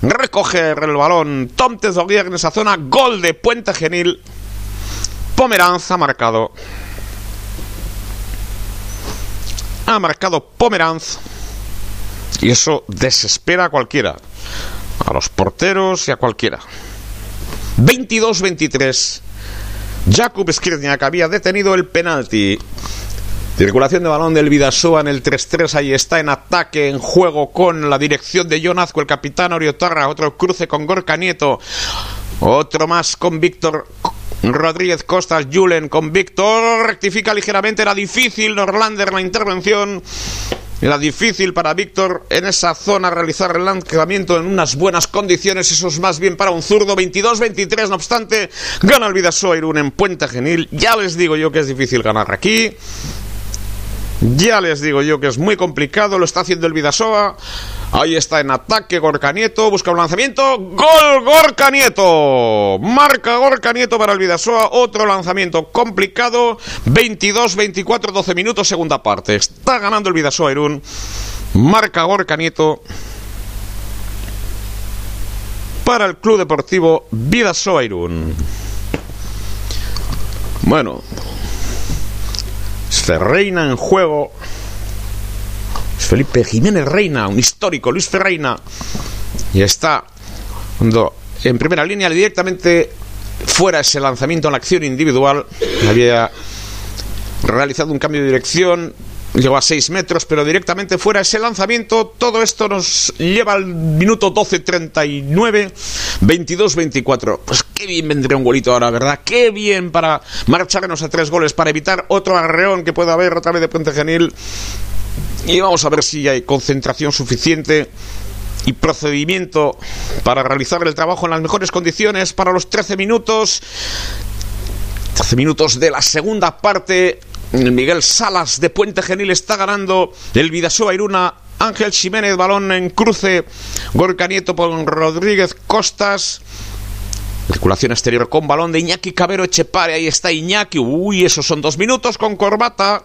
recoger el balón Tom Tezoguier en esa zona. Gol de Puente Genil. Pomeranz ha marcado. Ha marcado Pomeranz. Y eso desespera a cualquiera. A los porteros y a cualquiera. 22-23. Jakub Skriniak había detenido el penalti. Circulación de balón del Vidasoa en el 3-3. Ahí está en ataque, en juego con la dirección de John Azco, el capitán Oriotarra. Otro cruce con Gorka Nieto. Otro más con Víctor Rodríguez Costas. Julen con Víctor. Rectifica ligeramente. Era difícil Norlander la intervención. Era difícil para Víctor en esa zona realizar el lanzamiento en unas buenas condiciones. Eso es más bien para un zurdo. 22-23, no obstante, gana el Vidasoa Irún en Puente Genil. Ya les digo yo que es difícil ganar aquí. Ya les digo yo que es muy complicado, lo está haciendo el Vidasoa. Ahí está en ataque Gorka Nieto, busca un lanzamiento. ¡Gol Gorka Nieto! Marca Gorka Nieto para el Vidasoa, otro lanzamiento complicado. 22, 24, 12 minutos, segunda parte. Está ganando el Vidasoa Irún. Marca Gorka Nieto para el Club Deportivo Vidasoa Irún. Bueno, Ferreina en juego. Felipe Jiménez Reina, un histórico, Luis Ferreina. Y está en primera línea directamente fuera ese lanzamiento en la acción individual. Había realizado un cambio de dirección, llegó a 6 metros, pero directamente fuera ese lanzamiento. Todo esto nos lleva al minuto 12.39, 22-24. Pues qué bien vendría un golito ahora, ¿verdad? Qué bien para marcharnos a tres goles, para evitar otro arreón que pueda haber otra vez de Puente Genil. Y vamos a ver si hay concentración suficiente y procedimiento para realizar el trabajo en las mejores condiciones para los 13 minutos. 13 minutos de la segunda parte. Miguel Salas de Puente Genil está ganando el Vidasoa Iruna. Ángel Jiménez, balón en cruce. Gorka Nieto con Rodríguez Costas. Circulación exterior con balón de Iñaki Cabero Echepare. Ahí está Iñaki. Uy, esos son dos minutos con corbata.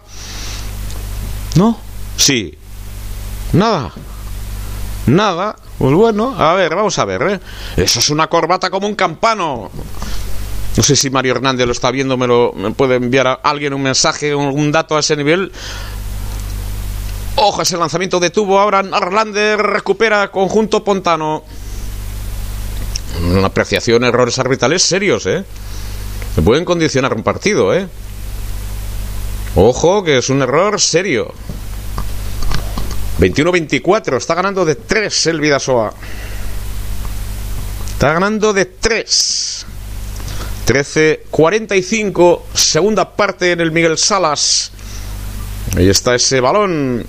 ¿No? Sí. Nada. Nada. Pues bueno, a ver, vamos a ver. ¿eh? Eso es una corbata como un campano. No sé si Mario Hernández lo está viendo, me, lo, puede enviar a alguien un mensaje, un dato a ese nivel. Ojo, ese lanzamiento de tubo ahora. Arlander recupera conjunto Pontano. Una apreciación, errores arbitrales serios, ¿eh? Pueden condicionar un partido, ¿eh? Ojo, que es un error serio. 21-24, está ganando de 3 el Vidasoa. Está ganando de 3. 13-45, segunda parte en el Miguel Salas. Ahí está ese balón.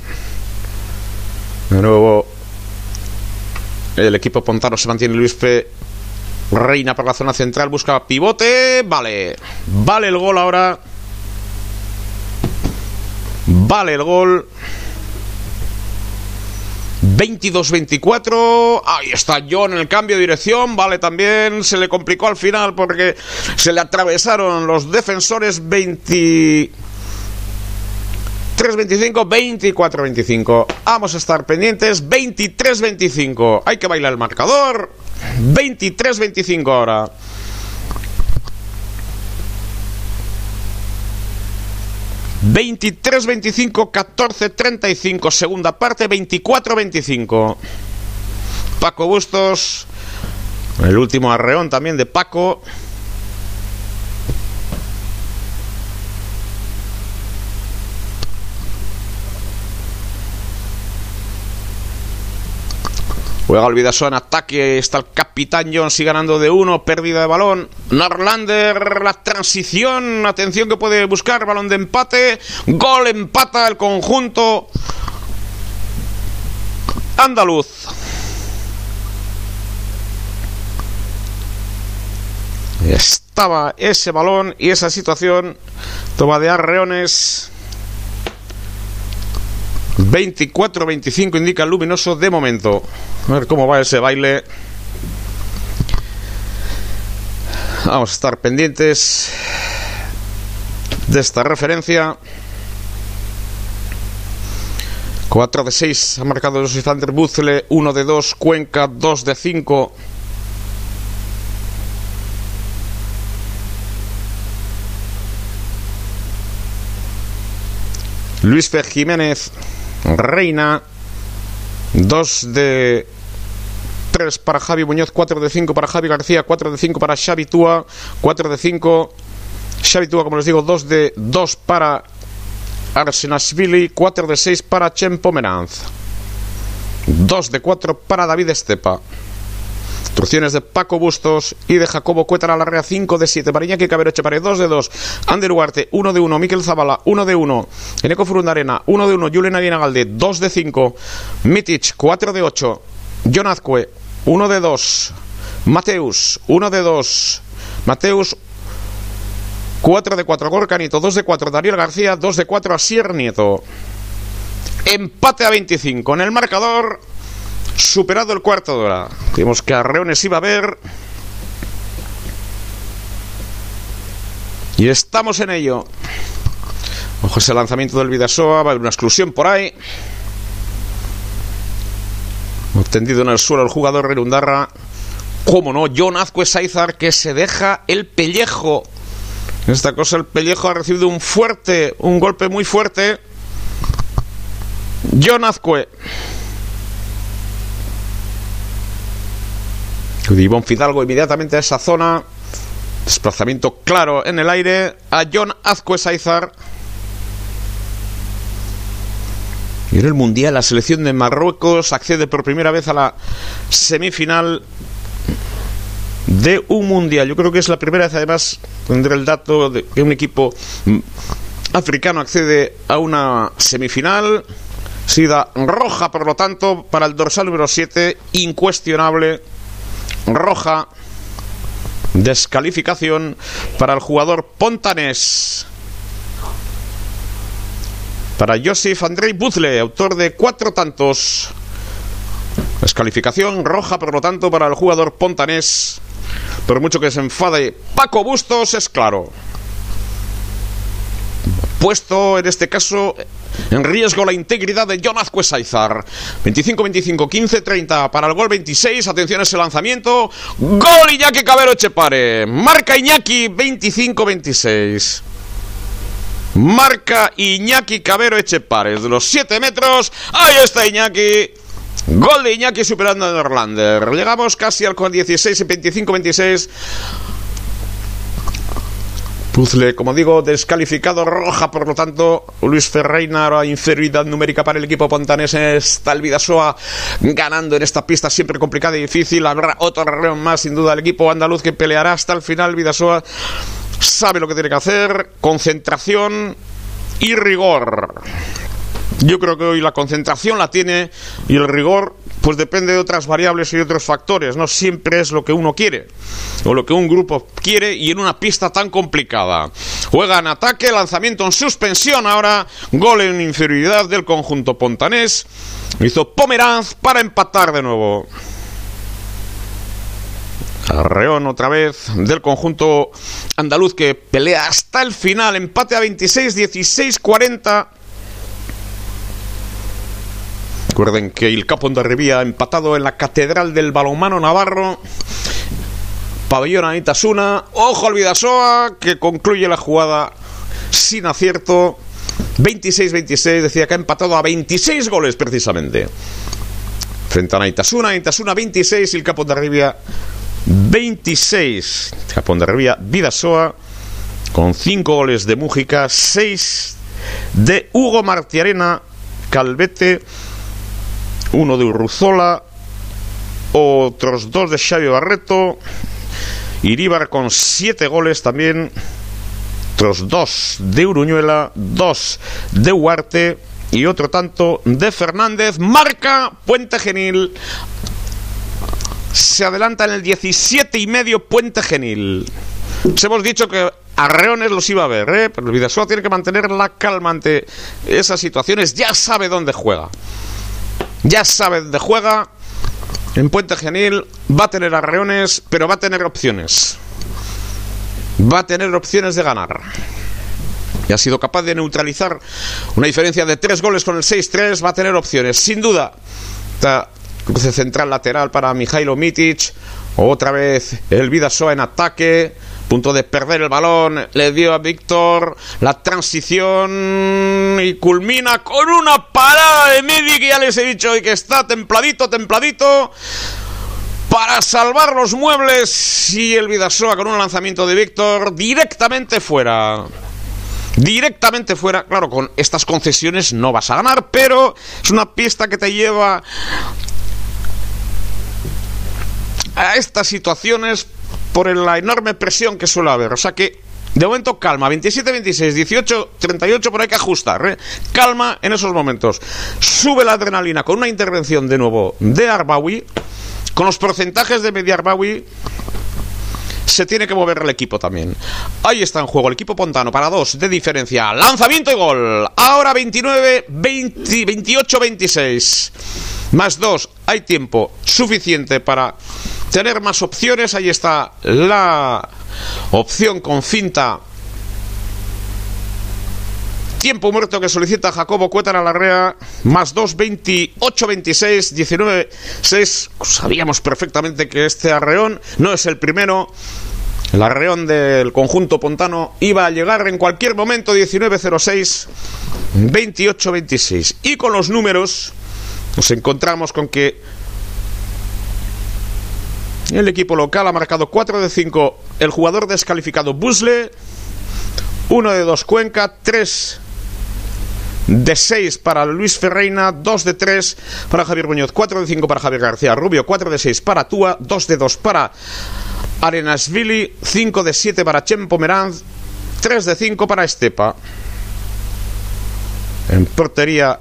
De nuevo, el equipo Pontano se mantiene Luis P. Reina por la zona central, busca pivote. Vale, vale el gol ahora. Vale el gol. 22-24. Ahí está John en el cambio de dirección. Vale, también se le complicó al final porque se le atravesaron los defensores 23 25 24 25 Vamos a estar pendientes. 23 25 Hay que bailar el marcador. 23 25 ahora. 23, 25, 14, 35. Segunda parte, 24, 25. Paco Bustos El último arreón también de Paco. Juega Olvidaso en ataque. Está el capitán John, sigue ganando de uno. Pérdida de balón. Norlander, la transición. Atención que puede buscar. Balón de empate. Gol empata el conjunto andaluz. Estaba ese balón y esa situación. Toma de arreones. 24-25 indica luminoso de momento. A ver cómo va ese baile. Vamos a estar pendientes de esta referencia. 4 de 6 ha marcado José Sander Buzle, 1 de 2 Cuenca, 2 de 5 Luis Fer Jiménez Reina 2 de 3 para Javi Muñoz, 4 de 5 para Javi García, 4 de 5 para Xavi Túa, 4 de 5 Xavi Túa, como les digo, 2 de 2 para Arsenasvili, 4 de 6 para Chen Pomeranz, 2 de 4 para David Estepa. Instrucciones de Paco Bustos y de Jacobo Cuétara Larrea 5 de 7 para Iñaki Cabero Echepare 2 de 2 Ander Huarte 1 de 1 Miquel Zabala 1 de 1 Eneco Furundarena 1 de 1 Julen Galde 2 de 5 Mitic 4 de 8 John Azcue 1 de 2 Mateus 1 de 2 Mateus 4 de 4 Gorcanito 2 de 4 Daniel García 2 de 4 Asier Nieto. Empate a 25 en el marcador superado el cuarto de hora. Vimos que Arreones iba a ver. Y estamos en ello. Ojo ese lanzamiento del Vidasoa. Va a haber una exclusión por ahí. Tendido en el suelo el jugador Redundarra. Cómo no, John Azcue Saizar que se deja el pellejo. Esta cosa el pellejo ha recibido un fuerte, un golpe muy fuerte. John Azcue. Ivón Fidalgo inmediatamente a esa zona. Desplazamiento claro en el aire a John Azcue Saizar. Y en el Mundial, la selección de Marruecos accede por primera vez a la semifinal de un Mundial. Yo creo que es la primera vez, además, tendré el dato de que un equipo africano accede a una semifinal. Sida roja, por lo tanto, para el dorsal número 7, incuestionable roja. Descalificación para el jugador Pontanés. Para Joseph Andrei Buzle, autor de cuatro tantos. Descalificación roja, por lo tanto, para el jugador Pontanés. Por mucho que se enfade Paco Bustos, es claro. Puesto en este caso en riesgo la integridad de John Azcue 25-25, 15-30 para el gol 26. Atención a ese lanzamiento. Gol Iñaki Cabero Echepare. Marca Iñaki 25-26. Marca Iñaki Cabero Echepare. De los 7 metros. Ahí está Iñaki. Gol de Iñaki superando a Norlander. Llegamos casi al 16 y 25-26. Puzzle, como digo, descalificado roja, por lo tanto, Luis Ferreira, ahora inferioridad numérica para el equipo pontanés, está el Vidasoa ganando en esta pista siempre complicada y difícil. Habrá otro reunión más, sin duda, el equipo andaluz que peleará hasta el final. Vidasoa sabe lo que tiene que hacer, concentración y rigor. Yo creo que hoy la concentración la tiene y el rigor pues depende de otras variables y otros factores. No siempre es lo que uno quiere o lo que un grupo quiere y en una pista tan complicada. Juega en ataque, lanzamiento en suspensión. Ahora gol en inferioridad del conjunto pontanés. Hizo Pomeranz para empatar de nuevo. Arreón otra vez del conjunto andaluz que pelea hasta el final. Empate a 26, 16, 40. Recuerden que el Capo ha empatado en la Catedral del Balonmano Navarro. Pabellón Anitasuna. Ojo al Vidasoa que concluye la jugada sin acierto. 26-26, decía que ha empatado a 26 goles precisamente. Frente a Naitasuna, Naitasuna 26 y el Capo de 26 Japón de Revilla Vidasoa con 5 goles de Mújica, 6 de Hugo Martiarena Calvete, uno de Urruzola, otros dos de Xavi Barreto, Iríbar con 7 goles también, otros dos de Uruñuela, dos de Huarte y otro tanto de Fernández. Marca Puente Genil. Se adelanta en el 17 y medio Puente Genil. Os hemos dicho que Arreones los iba a ver, ¿eh? pero el Vidasoa tiene que mantener la calma ante esas situaciones. Ya sabe dónde juega. Ya sabe dónde juega. En Puente Genil va a tener arreones, pero va a tener opciones. Va a tener opciones de ganar. Y ha sido capaz de neutralizar una diferencia de tres goles con el 6-3. Va a tener opciones, sin duda. cruce central lateral para Mijailo Mitic. Otra vez el Vidasoa en ataque punto de perder el balón, le dio a Víctor la transición y culmina con una parada de Midi que ya les he dicho y que está templadito, templadito para salvar los muebles y el Vidasoa con un lanzamiento de Víctor directamente fuera. Directamente fuera, claro, con estas concesiones no vas a ganar, pero es una pista que te lleva a estas situaciones por la enorme presión que suele haber. O sea que, de momento, calma. 27, 26, 18, 38, pero hay que ajustar. ¿eh? Calma en esos momentos. Sube la adrenalina con una intervención de nuevo de Arbawi. Con los porcentajes de media Arbawi se tiene que mover el equipo también. Ahí está en juego el equipo Pontano para dos de diferencia. Lanzamiento y gol. Ahora 29, 20, 28, 26. Más dos. Hay tiempo suficiente para tener más opciones. Ahí está la opción con cinta. Tiempo muerto que solicita Jacobo Cuétara Larrea, más 2, 28, 26, 19, 6. Sabíamos perfectamente que este arreón no es el primero. El arreón del conjunto pontano iba a llegar en cualquier momento 19-06, 28-26. Y con los números nos encontramos con que el equipo local ha marcado 4 de 5 el jugador descalificado Busle, 1 de 2 Cuenca, 3 de 6 para Luis Ferreina, 2 de 3 para Javier Muñoz, 4 de 5 para Javier García Rubio, 4 de 6 para Túa, 2 de 2 para Arenasvili, 5 de 7 para Chempo Meranz, 3 de 5 para Estepa. En portería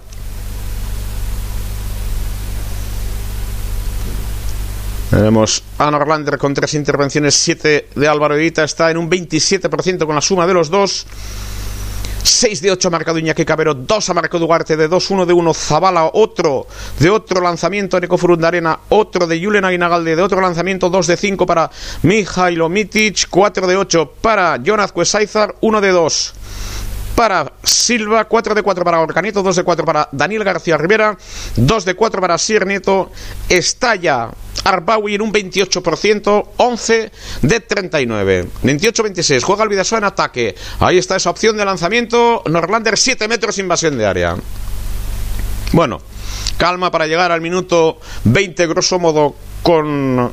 Tenemos a Norlander con tres intervenciones, 7 de Álvaro Edita, está en un 27% con la suma de los dos. 6 de 8 ha marcado Iñaki Cabero, 2 ha marcado Duarte, de 2, 1 de 1 Zabala, otro de otro lanzamiento Eco Arena, otro de Julen Aguinagalde, de otro lanzamiento 2 de 5 para Mijailo Mitic, 4 de 8 para Jonaz Cuesaizar, 1 de 2 para Silva, 4 de 4 para Orcanieto, 2 de 4 para Daniel García Rivera, 2 de 4 para Sier Nieto, estalla Arbawi en un 28%, 11 de 39. 28-26, juega el Vidasoa en ataque. Ahí está esa opción de lanzamiento. Norlander 7 metros invasión de área. Bueno, calma para llegar al minuto 20, grosso modo, con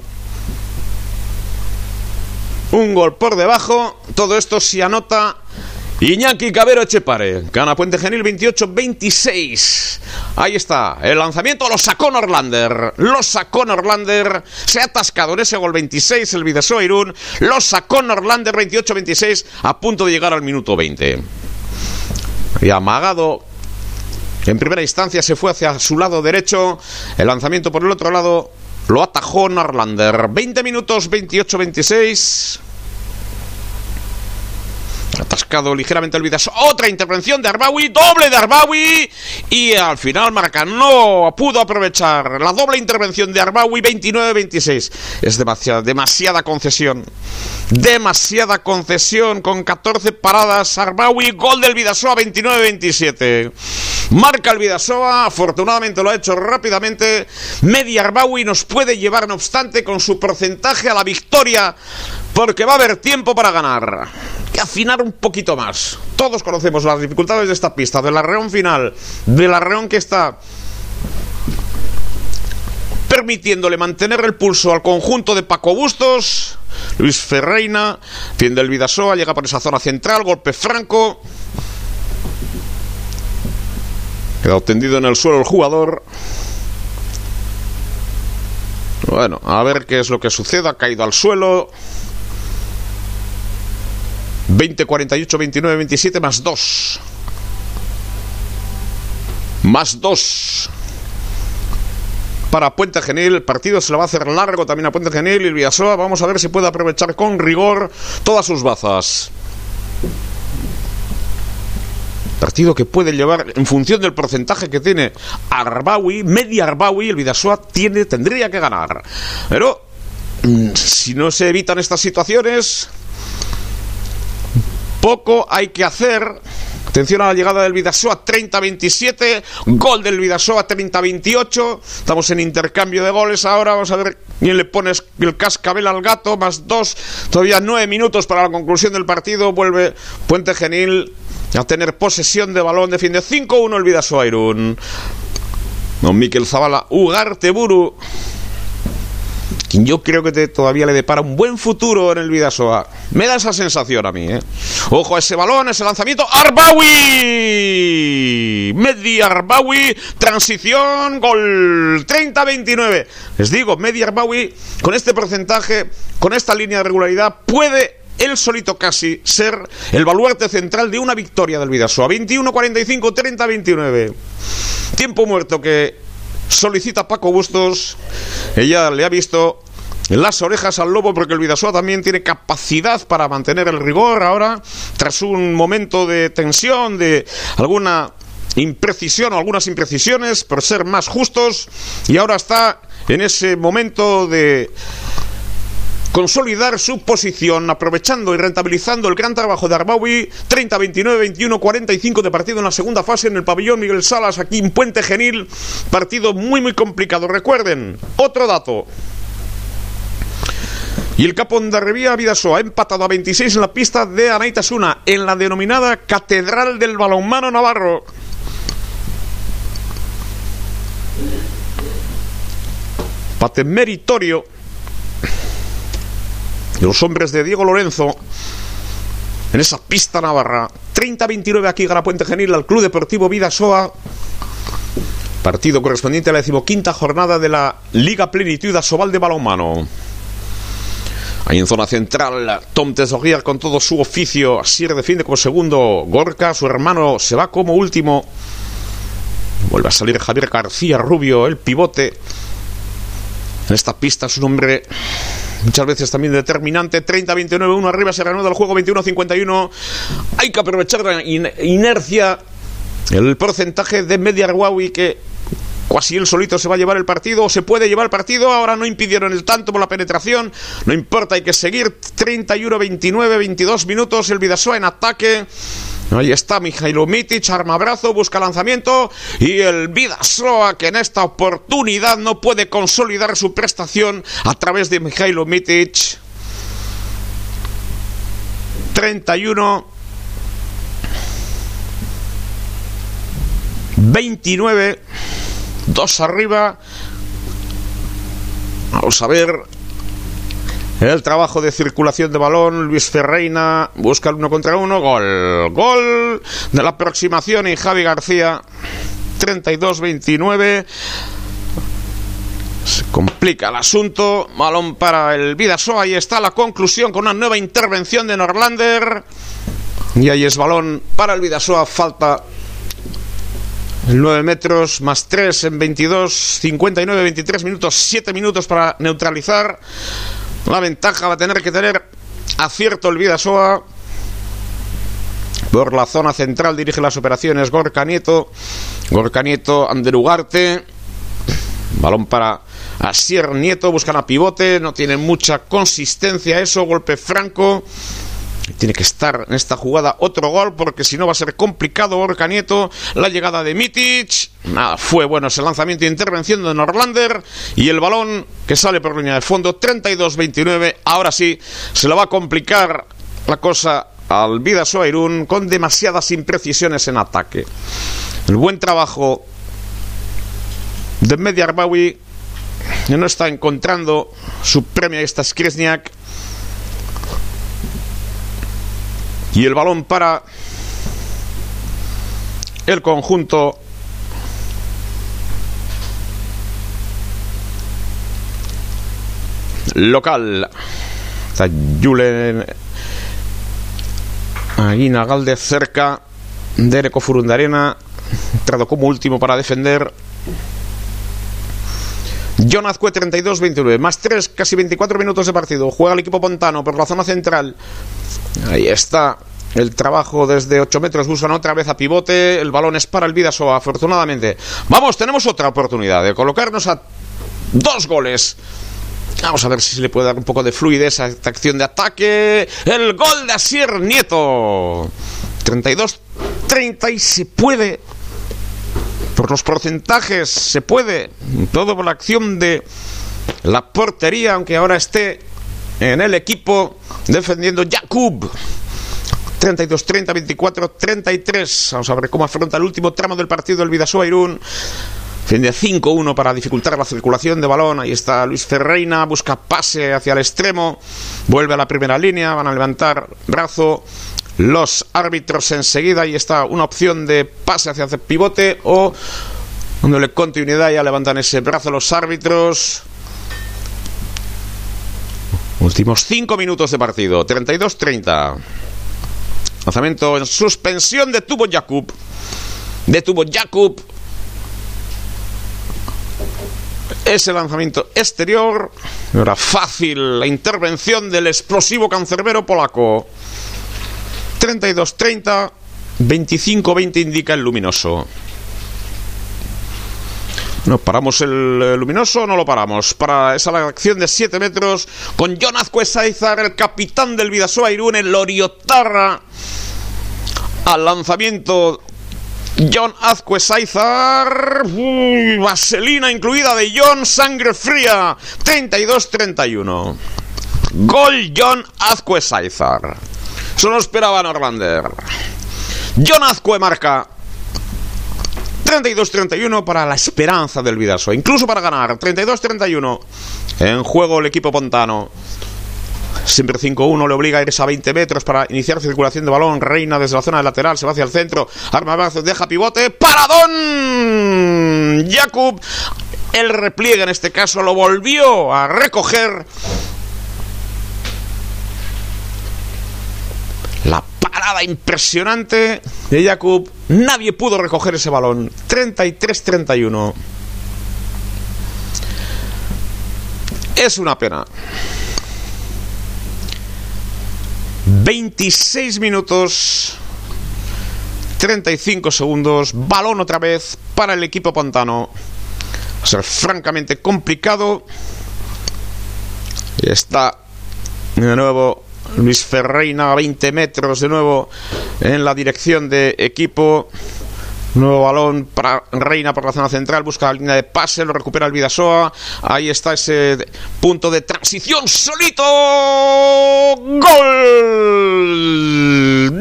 un gol por debajo. Todo esto se anota Iñaki Cabero Echepare, gana Puente Genil 28-26. Ahí está, el lanzamiento lo sacó Norlander. Lo sacó Norlander. Se ha atascado en ese gol 26 el Vidasoa Irún. Lo sacó Norlander 28-26 a punto de llegar al minuto 20. Y amagado. En primera instancia se fue hacia su lado derecho. El lanzamiento por el otro lado lo atajó Norlander. 20 minutos 28-26 atascado ligeramente el Vidas. Otra intervención de Arbawi, doble de Arbawi. Y al final Marca no pudo aprovechar la doble intervención de Arbawi 29-26. Es demasiada, demasiada concesión. Demasiada concesión con 14 paradas. Arbawi, gol del Vidasoa 29-27. Marca el Vidasoa, afortunadamente lo ha hecho rápidamente. Media Arbawi nos puede llevar, no obstante, con su porcentaje a la victoria, porque va a haber tiempo para ganar que afinar un poquito más. Todos conocemos las dificultades de esta pista, del arreón final, del arreón que está permitiéndole mantener el pulso al conjunto de Paco Bustos. Luis Ferreina, tiende el Vidasoa, llega por esa zona central, golpe franco. Queda tendido en el suelo el jugador. Bueno, a ver qué es lo que sucede. Ha caído al suelo. 20, 48, 29, 27 más 2. Más 2 para Puente Genil. El partido se lo va a hacer largo también a Puente Genil y Villasoa. Vamos a ver si puede aprovechar con rigor todas sus bazas. Partido que puede llevar, en función del porcentaje que tiene Arbawi, media Arbawi, el Vidasoa tiene, tendría que ganar. Pero mm, si no se evitan estas situaciones, poco hay que hacer Atención a la llegada del Vidasoa 30-27, gol del Vidasoa 30-28. Estamos en intercambio de goles ahora. Vamos a ver quién le pone el cascabel al gato, más dos. Todavía nueve minutos para la conclusión del partido. Vuelve Puente Genil a tener posesión de balón. Defiende 5-1 el Vidasoa Irún. Don Miquel Zavala, Ugarte Buru yo creo que todavía le depara un buen futuro en el Vidasoa. Me da esa sensación a mí, ¿eh? Ojo a ese balón, ese lanzamiento. ¡Arbawi! Medi Arbawi, transición, gol 30-29. Les digo, Medi Arbawi, con este porcentaje, con esta línea de regularidad, puede él solito casi ser el baluarte central de una victoria del Vidasoa. 21-45, 30-29. Tiempo muerto que solicita Paco Bustos. Ella le ha visto las orejas al lobo porque el Vidasoa también tiene capacidad para mantener el rigor ahora tras un momento de tensión, de alguna imprecisión o algunas imprecisiones por ser más justos y ahora está en ese momento de consolidar su posición, aprovechando y rentabilizando el gran trabajo de Arbaui, 30, 29, 21, 45 de partido en la segunda fase en el pabellón Miguel Salas, aquí en Puente Genil, partido muy muy complicado. Recuerden, otro dato. Y el Capón de Revía Vidasoa ha empatado a 26 en la pista de Anaitasuna, en la denominada Catedral del Balonmano Navarro. Pate meritorio de los hombres de Diego Lorenzo en esa pista navarra. 30-29 aquí Gara Puente Genil al Club Deportivo Vidasoa. Partido correspondiente a la decimoquinta jornada de la Liga Plenitud Asobal de Balonmano. Ahí en zona central, Tom Tesoguiar con todo su oficio. Así defiende como segundo Gorka. Su hermano se va como último. Vuelve a salir Javier García Rubio, el pivote. En esta pista es un hombre muchas veces también determinante. 30-29, 1 arriba, se ganó del juego 21-51. Hay que aprovechar la inercia, el porcentaje de Media Huawei que casi él solito se va a llevar el partido, o se puede llevar el partido, ahora no impidieron el tanto por la penetración, no importa, hay que seguir. 31-29, 22 minutos, el Vidasoa en ataque. Ahí está Mijailo Mitic, arma brazo, busca lanzamiento. Y el Vidasoa que en esta oportunidad no puede consolidar su prestación a través de Mijailo Mitic. 31 29 dos arriba vamos a ver el trabajo de circulación de balón, Luis Ferreina busca el uno contra uno, gol, gol de la aproximación y Javi García, 32-29. Se complica el asunto, balón para el Vidasoa, ahí está la conclusión con una nueva intervención de Norlander. Y ahí es balón para el Vidasoa, falta 9 metros más 3 en 22, 59, 23 minutos, 7 minutos para neutralizar. La ventaja va a tener que tener acierto el Vidasoa. Por la zona central dirige las operaciones Gorka Nieto. Gorka Nieto, Anderugarte. Balón para Asier Nieto. Buscan a pivote. No tiene mucha consistencia eso. Golpe franco. Tiene que estar en esta jugada otro gol porque si no va a ser complicado Borca Nieto. La llegada de Mitic. Nada, fue bueno ese lanzamiento e intervención de Norlander. Y el balón que sale por línea de fondo 32-29. Ahora sí, se lo va a complicar la cosa al Vida Irún con demasiadas imprecisiones en ataque. El buen trabajo de Media no está encontrando su premio. Ahí está Skresniak. Y el balón para el conjunto local. Está Julen Aguina Galde cerca de Furundarena. Entrado como último para defender. John Azcue 32-29, más 3, casi 24 minutos de partido. Juega el equipo Pontano por la zona central. Ahí está el trabajo desde 8 metros. Buscan otra vez a pivote. El balón es para el Vidasoa, afortunadamente. Vamos, tenemos otra oportunidad de colocarnos a dos goles. Vamos a ver si se le puede dar un poco de fluidez a esta acción de ataque. El gol de Asier Nieto. 32-30 y se puede. Por los porcentajes se puede. Todo por la acción de la portería, aunque ahora esté en el equipo defendiendo Jakub. 32-30, 24-33. Vamos a ver cómo afronta el último tramo del partido del Vidasoa Irún. Fin de 5-1 para dificultar la circulación de balón. Ahí está Luis Ferreina, busca pase hacia el extremo, vuelve a la primera línea, van a levantar brazo los árbitros enseguida. Ahí está una opción de pase hacia el pivote o dándole continuidad, ya levantan ese brazo los árbitros. Últimos 5 minutos de partido, 32-30. Lanzamiento en suspensión de Tubo Jakub. De Tubo Jakub. Ese lanzamiento exterior. Era fácil la intervención del explosivo cancerbero polaco. 32-30. 25-20 indica el luminoso. ¿No paramos el luminoso o no lo paramos? Para esa acción de 7 metros con John Azcuesaizar, el capitán del Vidasoa Irún, el Loriotarra. Al lanzamiento John Azcuesaizar. Vaselina incluida de John Sangre Fría. 32-31. Gol John Azcuesaizar. Eso no esperaba Norlander. John Azcue marca 32-31 para la esperanza del Vidaso, incluso para ganar. 32-31 en juego el equipo pontano. Siempre 5-1 le obliga a irse a 20 metros para iniciar circulación de balón. Reina desde la zona de lateral, se va hacia el centro. Arma brazo, deja pivote. ¡Paradón! Jakub, el repliegue en este caso, lo volvió a recoger. La parada impresionante de Jakub. Nadie pudo recoger ese balón. 33-31. Es una pena. 26 minutos 35 segundos. Balón otra vez para el equipo pantano. Va a ser francamente complicado. Y está de nuevo Luis Ferreina a 20 metros de nuevo en la dirección de equipo. Nuevo balón para Reina por la zona central, busca la línea de pase, lo recupera el Vidasoa. Ahí está ese punto de transición solito. Gol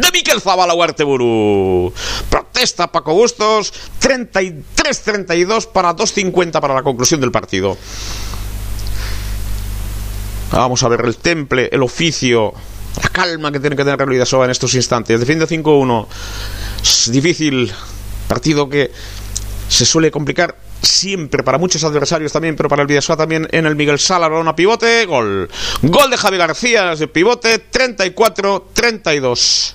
de Miquel Zabala Huerteburu. Protesta Paco Bustos. 33-32 para 2.50 para la conclusión del partido. Vamos a ver el temple, el oficio, la calma que tiene que tener el Vidasoa en estos instantes. Defiende 5-1. Es difícil Partido que se suele complicar siempre para muchos adversarios también, pero para el Vidasoa también en el Miguel Sala, pivote, gol. Gol de Javi García de pivote, 34-32.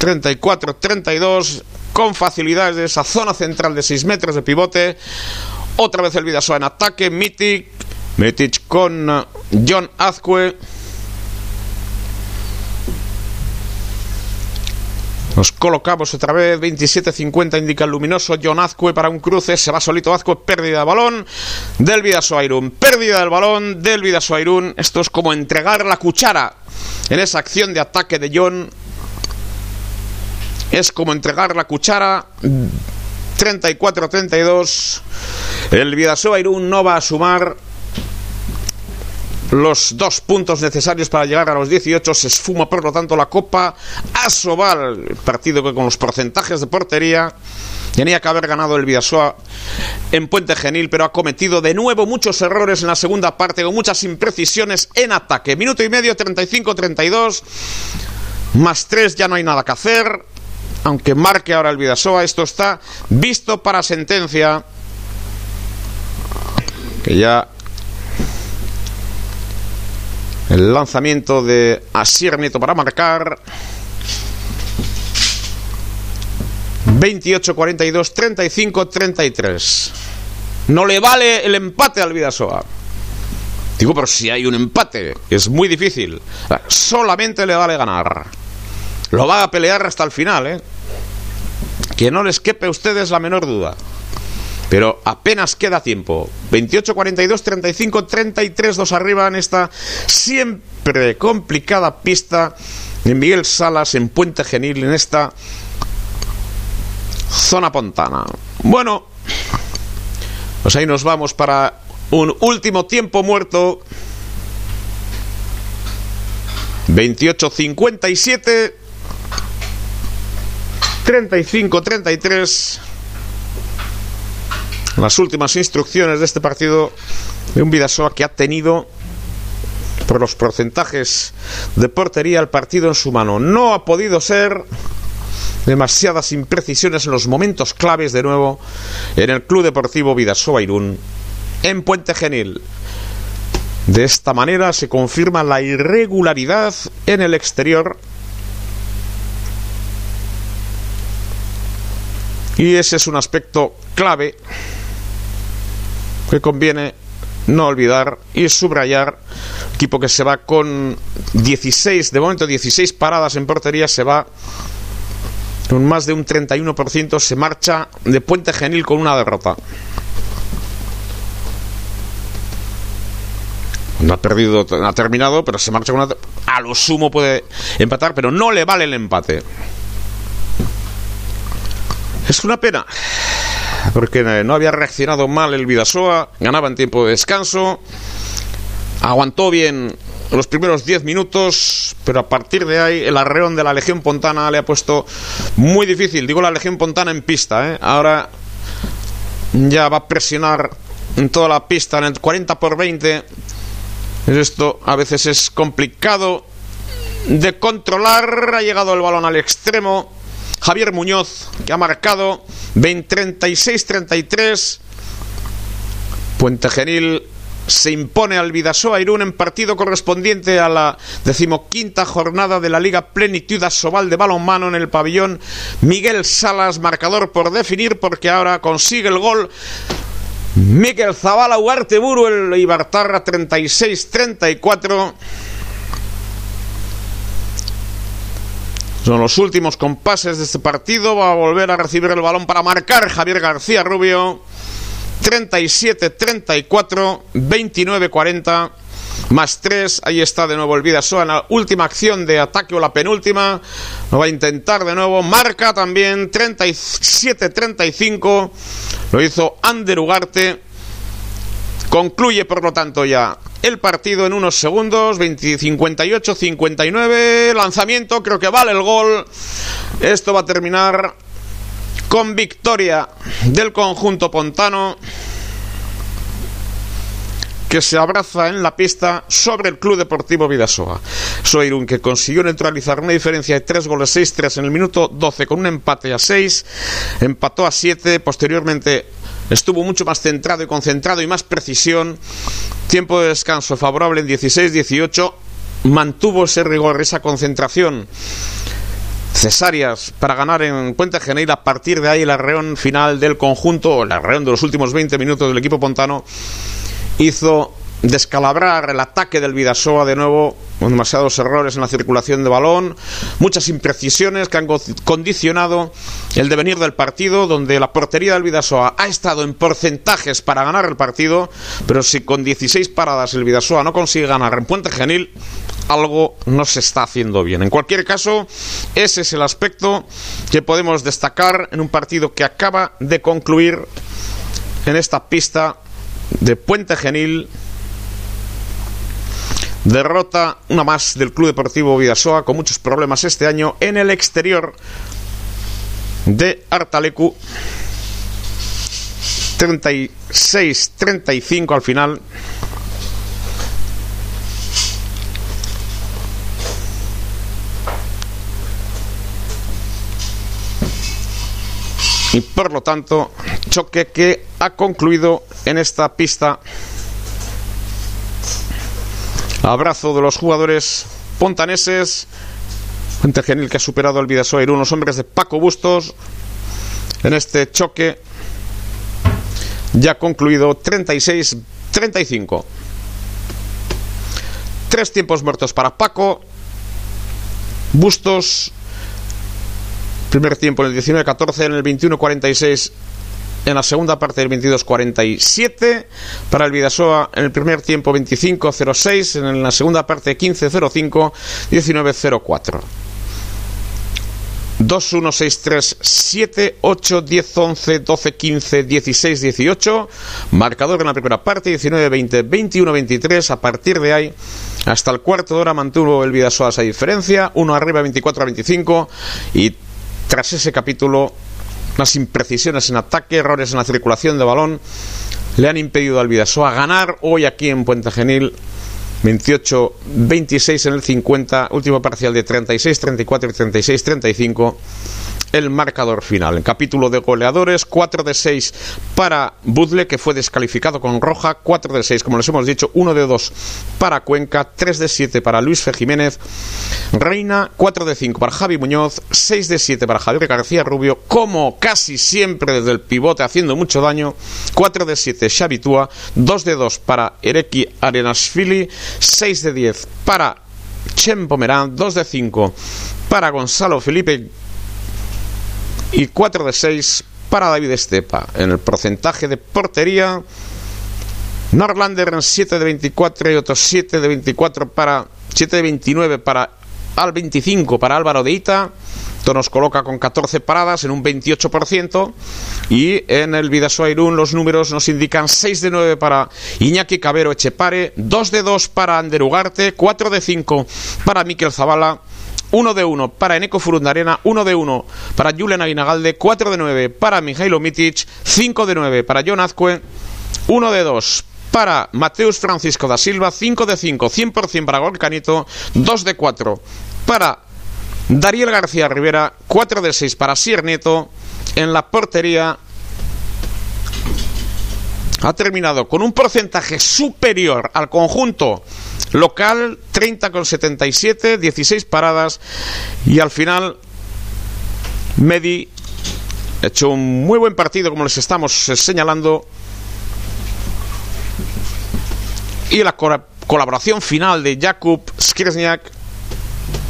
34-32 con facilidades de esa zona central de 6 metros de pivote. Otra vez el Vidasoa en ataque, Mitic, Mitic con John Azcue. Nos colocamos otra vez, 27-50 indica el luminoso, John Azcue para un cruce, se va solito Azcue, pérdida de balón del Vidasoairún, pérdida del balón del Vidasoairún, esto es como entregar la cuchara en esa acción de ataque de John, es como entregar la cuchara, 34-32, el Vidasoairún no va a sumar los dos puntos necesarios para llegar a los 18. Se esfuma, por lo tanto, la Copa Asobal. Partido que con los porcentajes de portería Tenía que haber ganado el Vidasoa en Puente Genil, pero ha cometido de nuevo muchos errores en la segunda parte, con muchas imprecisiones en ataque. Minuto y medio, 35-32, más tres, ya no hay nada que hacer. Aunque marque ahora el Vidasoa, esto está visto para sentencia. Que ya el lanzamiento de Asier Nieto para marcar. 28, 42, 35, 33. No le vale el empate al Vidasoa. Digo, pero si hay un empate, es muy difícil. Solamente le vale ganar. Lo va a pelear hasta el final, ¿eh? Que no les quepe a ustedes la menor duda. Pero apenas queda tiempo. 28, 42, 35, 33, dos arriba en esta siempre complicada pista de Miguel Salas en Puente Genil, en esta zona pontana. Bueno, pues ahí nos vamos para un último tiempo muerto. 28-57, 35-33. Las últimas instrucciones de este partido de un Vidasoa que ha tenido por los porcentajes de portería el partido en su mano. No ha podido ser demasiadas imprecisiones en los momentos claves de nuevo en el Club Deportivo Vidasoa Irún en Puente Genil. De esta manera se confirma la irregularidad en el exterior y ese es un aspecto clave que conviene no olvidar y subrayar. Equipo que se va con 16, de momento 16 paradas en portería, se va con más de un 31% se marcha de Puente Genil con una derrota. No ha perdido, ha terminado, pero se marcha con una. A lo sumo puede empatar, pero no le vale el empate. Es una pena, porque no había reaccionado mal el Vidasoa, ganaba en tiempo de descanso, aguantó bien los primeros 10 minutos, pero a partir de ahí el arreón de la Legión Pontana le ha puesto muy difícil. Digo la Legión Pontana en pista, ¿eh? ahora ya va a presionar en toda la pista en el 40 por 20. Esto a veces es complicado de controlar. Ha llegado el balón al extremo. Javier Muñoz, que ha marcado 36-33. Puente Genil se impone al Vidasoa Irún en partido correspondiente a la decimoquinta jornada de la Liga Plenitud Asobal de balonmano en el pabellón Miguel Salas, marcador por definir porque ahora consigue el gol Miguel Zavala Buru el Ibartarra 36-34 Son los últimos compases de este partido. Va a volver a recibir el balón para marcar Javier García Rubio. 37-34, 29-40, más 3. Ahí está de nuevo el Vidasoa la última acción de ataque o la penúltima. Lo va a intentar de nuevo. Marca también 37-35. Lo hizo Ander Ugarte. Concluye, por lo tanto, ya el partido en unos segundos. 58-59. Lanzamiento, creo que vale el gol. Esto va a terminar con victoria del conjunto pontano que se abraza en la pista sobre el Club Deportivo Vidasoa. Soirun que consiguió neutralizar una diferencia de 3 goles 6-3 en el minuto 12 con un empate a 6, empató a 7, posteriormente estuvo mucho más centrado y concentrado y más precisión. Tiempo de descanso favorable en 16-18, mantuvo ese rigor, esa concentración cesáreas para ganar en Puente Genil. A partir de ahí, el arreón final del conjunto, el arreón de los últimos 20 minutos del equipo pontano, hizo descalabrar el ataque del Vidasoa de nuevo, con demasiados errores en la circulación de balón, muchas imprecisiones que han condicionado el devenir del partido, donde la portería del Vidasoa ha estado en porcentajes para ganar el partido, pero si con 16 paradas el Vidasoa no consigue ganar en Puente Genil, algo no se está haciendo bien. En cualquier caso, ese es el aspecto que podemos destacar en un partido que acaba de concluir en esta pista de Puente Genil. Derrota una más del Club Deportivo Vidasoa con muchos problemas este año en el exterior de Artalecu 36-35 al final. Y por lo tanto, choque que ha concluido en esta pista. Abrazo de los jugadores pontaneses. Fuente Genil que ha superado al Vidasoa Irún, los hombres de Paco Bustos en este choque ya concluido 36-35. Tres tiempos muertos para Paco. Bustos. Primer tiempo en el 19-14, en el 21-46 en la segunda parte del 22-47 para el Vidasoa en el primer tiempo 25-06 en la segunda parte 15-05 19-04 2, 1, 6, 3, 7, 8, 10, 11, 12, 15, 16, 18. Marcador en la primera parte, 19, 20, 21, 23. A partir de ahí, hasta el cuarto de hora mantuvo el Vidasoa esa diferencia. Uno arriba, 24 a 25. Y tras ese capítulo, las imprecisiones en ataque, errores en la circulación de balón, le han impedido al Vidasoa ganar hoy aquí en Puente Genil 28, 26 en el 50, último parcial de 36, 34 y 36, 35 el marcador final. En capítulo de goleadores, 4 de 6 para Budle, que fue descalificado con roja, 4 de 6, como les hemos dicho, 1 de 2 para Cuenca, 3 de 7 para Luis Fe Jiménez, Reina, 4 de 5 para Javi Muñoz, 6 de 7 para Javier García Rubio, como casi siempre desde el pivote haciendo mucho daño, 4 de 7 Xavi Tua, 2 de 2 para Ereki Arenasfili, 6 de 10 para Chen Pomerán, 2 de 5 para Gonzalo Felipe y 4 de 6 para David Estepa. En el porcentaje de portería, Norlander en 7 de 24 y otros 7 de 24 para 7 de 29 para al 25 para Álvaro de Ita. Esto nos coloca con 14 paradas en un 28%. Y en el Vidasoa Irún los números nos indican 6 de 9 para Iñaki Cabero Echepare, 2 de 2 para Ander Ugarte, 4 de 5 para Miquel Zavala 1 de 1 para Eneco Furundarena, 1 de 1 para Julian Aguinagalde, 4 de 9 para Mijailo Mitic, 5 de 9 para John Azcue, 1 de 2 para Mateus Francisco da Silva, 5 de 5, 100% para Golcanito, 2 de 4 para Dariel García Rivera, 4 de 6 para Sier Nieto, en la portería ha terminado con un porcentaje superior al conjunto local 30,77, 16 paradas. Y al final Medi hecho un muy buen partido como les estamos señalando. Y la colaboración final de Jakub Skrzniak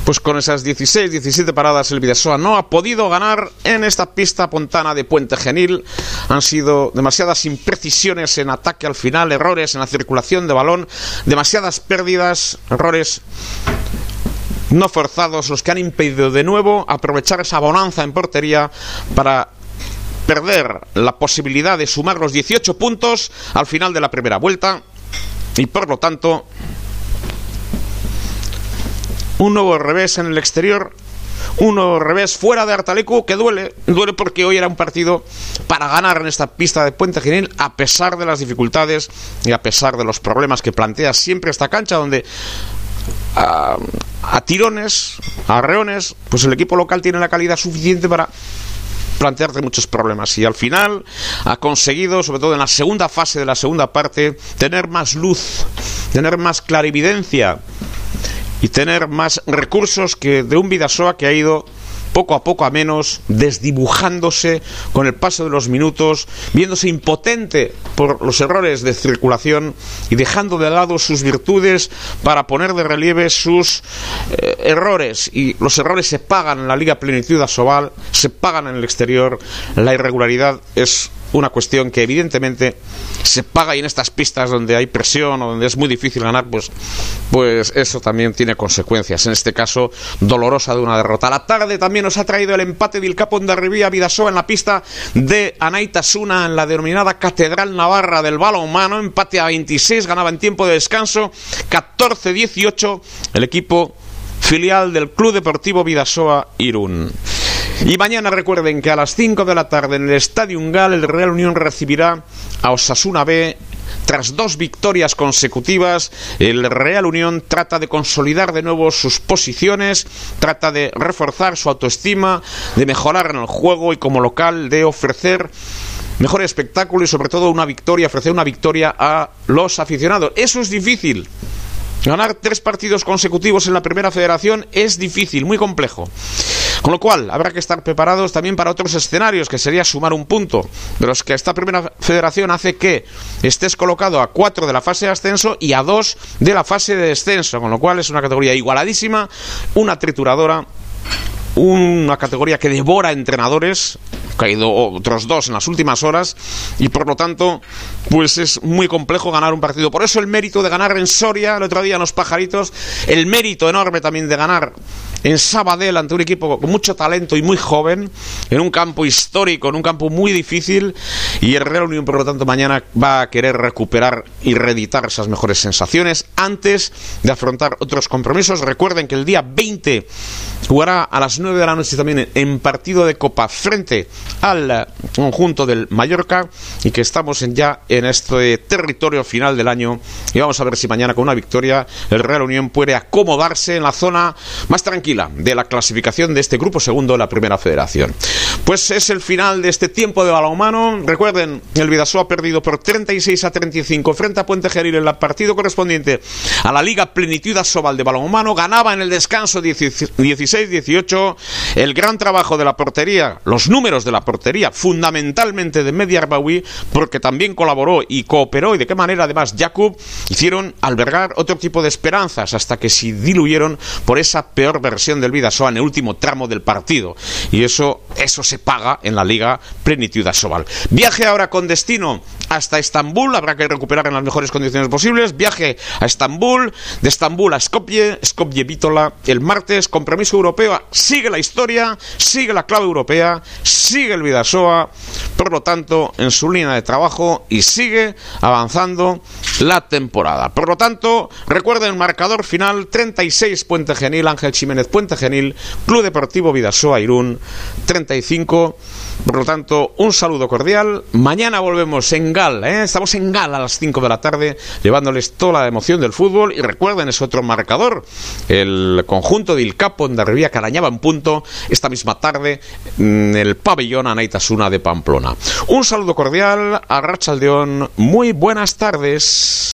pues con esas 16, 17 paradas el Vidasoa no ha podido ganar en esta pista pontana de Puente Genil. Han sido demasiadas imprecisiones en ataque al final, errores en la circulación de balón, demasiadas pérdidas, errores no forzados los que han impedido de nuevo aprovechar esa bonanza en portería para perder la posibilidad de sumar los 18 puntos al final de la primera vuelta y por lo tanto un nuevo revés en el exterior, un nuevo revés fuera de Artalecu que duele, duele porque hoy era un partido para ganar en esta pista de Puente Genil a pesar de las dificultades y a pesar de los problemas que plantea siempre esta cancha donde a, a tirones, a reones, pues el equipo local tiene la calidad suficiente para plantearte muchos problemas. Y al final ha conseguido, sobre todo en la segunda fase de la segunda parte, tener más luz, tener más clarividencia y tener más recursos que de un Vidasoa que ha ido poco a poco a menos, desdibujándose con el paso de los minutos, viéndose impotente por los errores de circulación y dejando de lado sus virtudes para poner de relieve sus eh, errores. Y los errores se pagan en la Liga Plenitud Asobal, se pagan en el exterior. La irregularidad es una cuestión que evidentemente se paga y en estas pistas donde hay presión o donde es muy difícil ganar, pues, pues eso también tiene consecuencias. En este caso, dolorosa de una derrota. La tarde también nos ha traído el empate del Capo de Rivía Vidasoa en la pista de Anaitasuna en la denominada Catedral Navarra del Balonmano. Empate a 26, ganaba en tiempo de descanso. 14-18 el equipo filial del Club Deportivo Vidasoa Irún. Y mañana recuerden que a las 5 de la tarde en el Estadio Ungal el Real Unión recibirá a Osasuna B tras dos victorias consecutivas, el Real Unión trata de consolidar de nuevo sus posiciones, trata de reforzar su autoestima, de mejorar en el juego y como local de ofrecer mejor espectáculo y sobre todo una victoria, ofrecer una victoria a los aficionados. Eso es difícil. Ganar tres partidos consecutivos en la primera federación es difícil, muy complejo. Con lo cual, habrá que estar preparados también para otros escenarios, que sería sumar un punto, de los que esta primera federación hace que estés colocado a cuatro de la fase de ascenso y a dos de la fase de descenso, con lo cual es una categoría igualadísima, una trituradora una categoría que devora entrenadores, caído otros dos en las últimas horas y por lo tanto pues es muy complejo ganar un partido. Por eso el mérito de ganar en Soria el otro día en los pajaritos, el mérito enorme también de ganar en Sabadell ante un equipo con mucho talento y muy joven, en un campo histórico, en un campo muy difícil y el Real Unión por lo tanto mañana va a querer recuperar y reeditar esas mejores sensaciones antes de afrontar otros compromisos. Recuerden que el día 20 jugará a las 9 de la noche también en partido de Copa frente al conjunto del Mallorca y que estamos ya en este territorio final del año y vamos a ver si mañana con una victoria el Real Unión puede acomodarse en la zona más tranquila de la clasificación de este grupo segundo de la Primera Federación. Pues es el final de este tiempo de balonmano. Recuerden, el Vidasoa ha perdido por 36 a 35 frente a Puente Geril en el partido correspondiente a la Liga Plenitud Asobal de balonmano. Ganaba en el descanso 16-18 el gran trabajo de la portería, los números de la portería, fundamentalmente de Media Arbawi, porque también colaboró y cooperó y de qué manera además Jakub hicieron albergar otro tipo de esperanzas hasta que se diluyeron por esa peor versión del Vidasoa en el último tramo del partido. Y eso, eso se paga en la Liga Plenitud Asobal. Viaje ahora con destino hasta Estambul, habrá que recuperar en las mejores condiciones posibles. Viaje a Estambul, de Estambul a Skopje, Skopje Vítola, el martes, compromiso europeo. Sigue la historia, sigue la clave europea, sigue el Vidasoa, por lo tanto, en su línea de trabajo y sigue avanzando la temporada. Por lo tanto, recuerden marcador final 36 Puente Genil, Ángel Jiménez Puente Genil, Club Deportivo Vidasoa Irún 35. Por lo tanto, un saludo cordial. Mañana volvemos en Gal, ¿eh? estamos en Gal a las 5 de la tarde, llevándoles toda la emoción del fútbol. Y recuerden, es otro marcador. El conjunto de Ilcapo en Darribía Carañaba en punto esta misma tarde en el pabellón Anaitasuna de Pamplona. Un saludo cordial a Rachaldeón. Muy buenas tardes.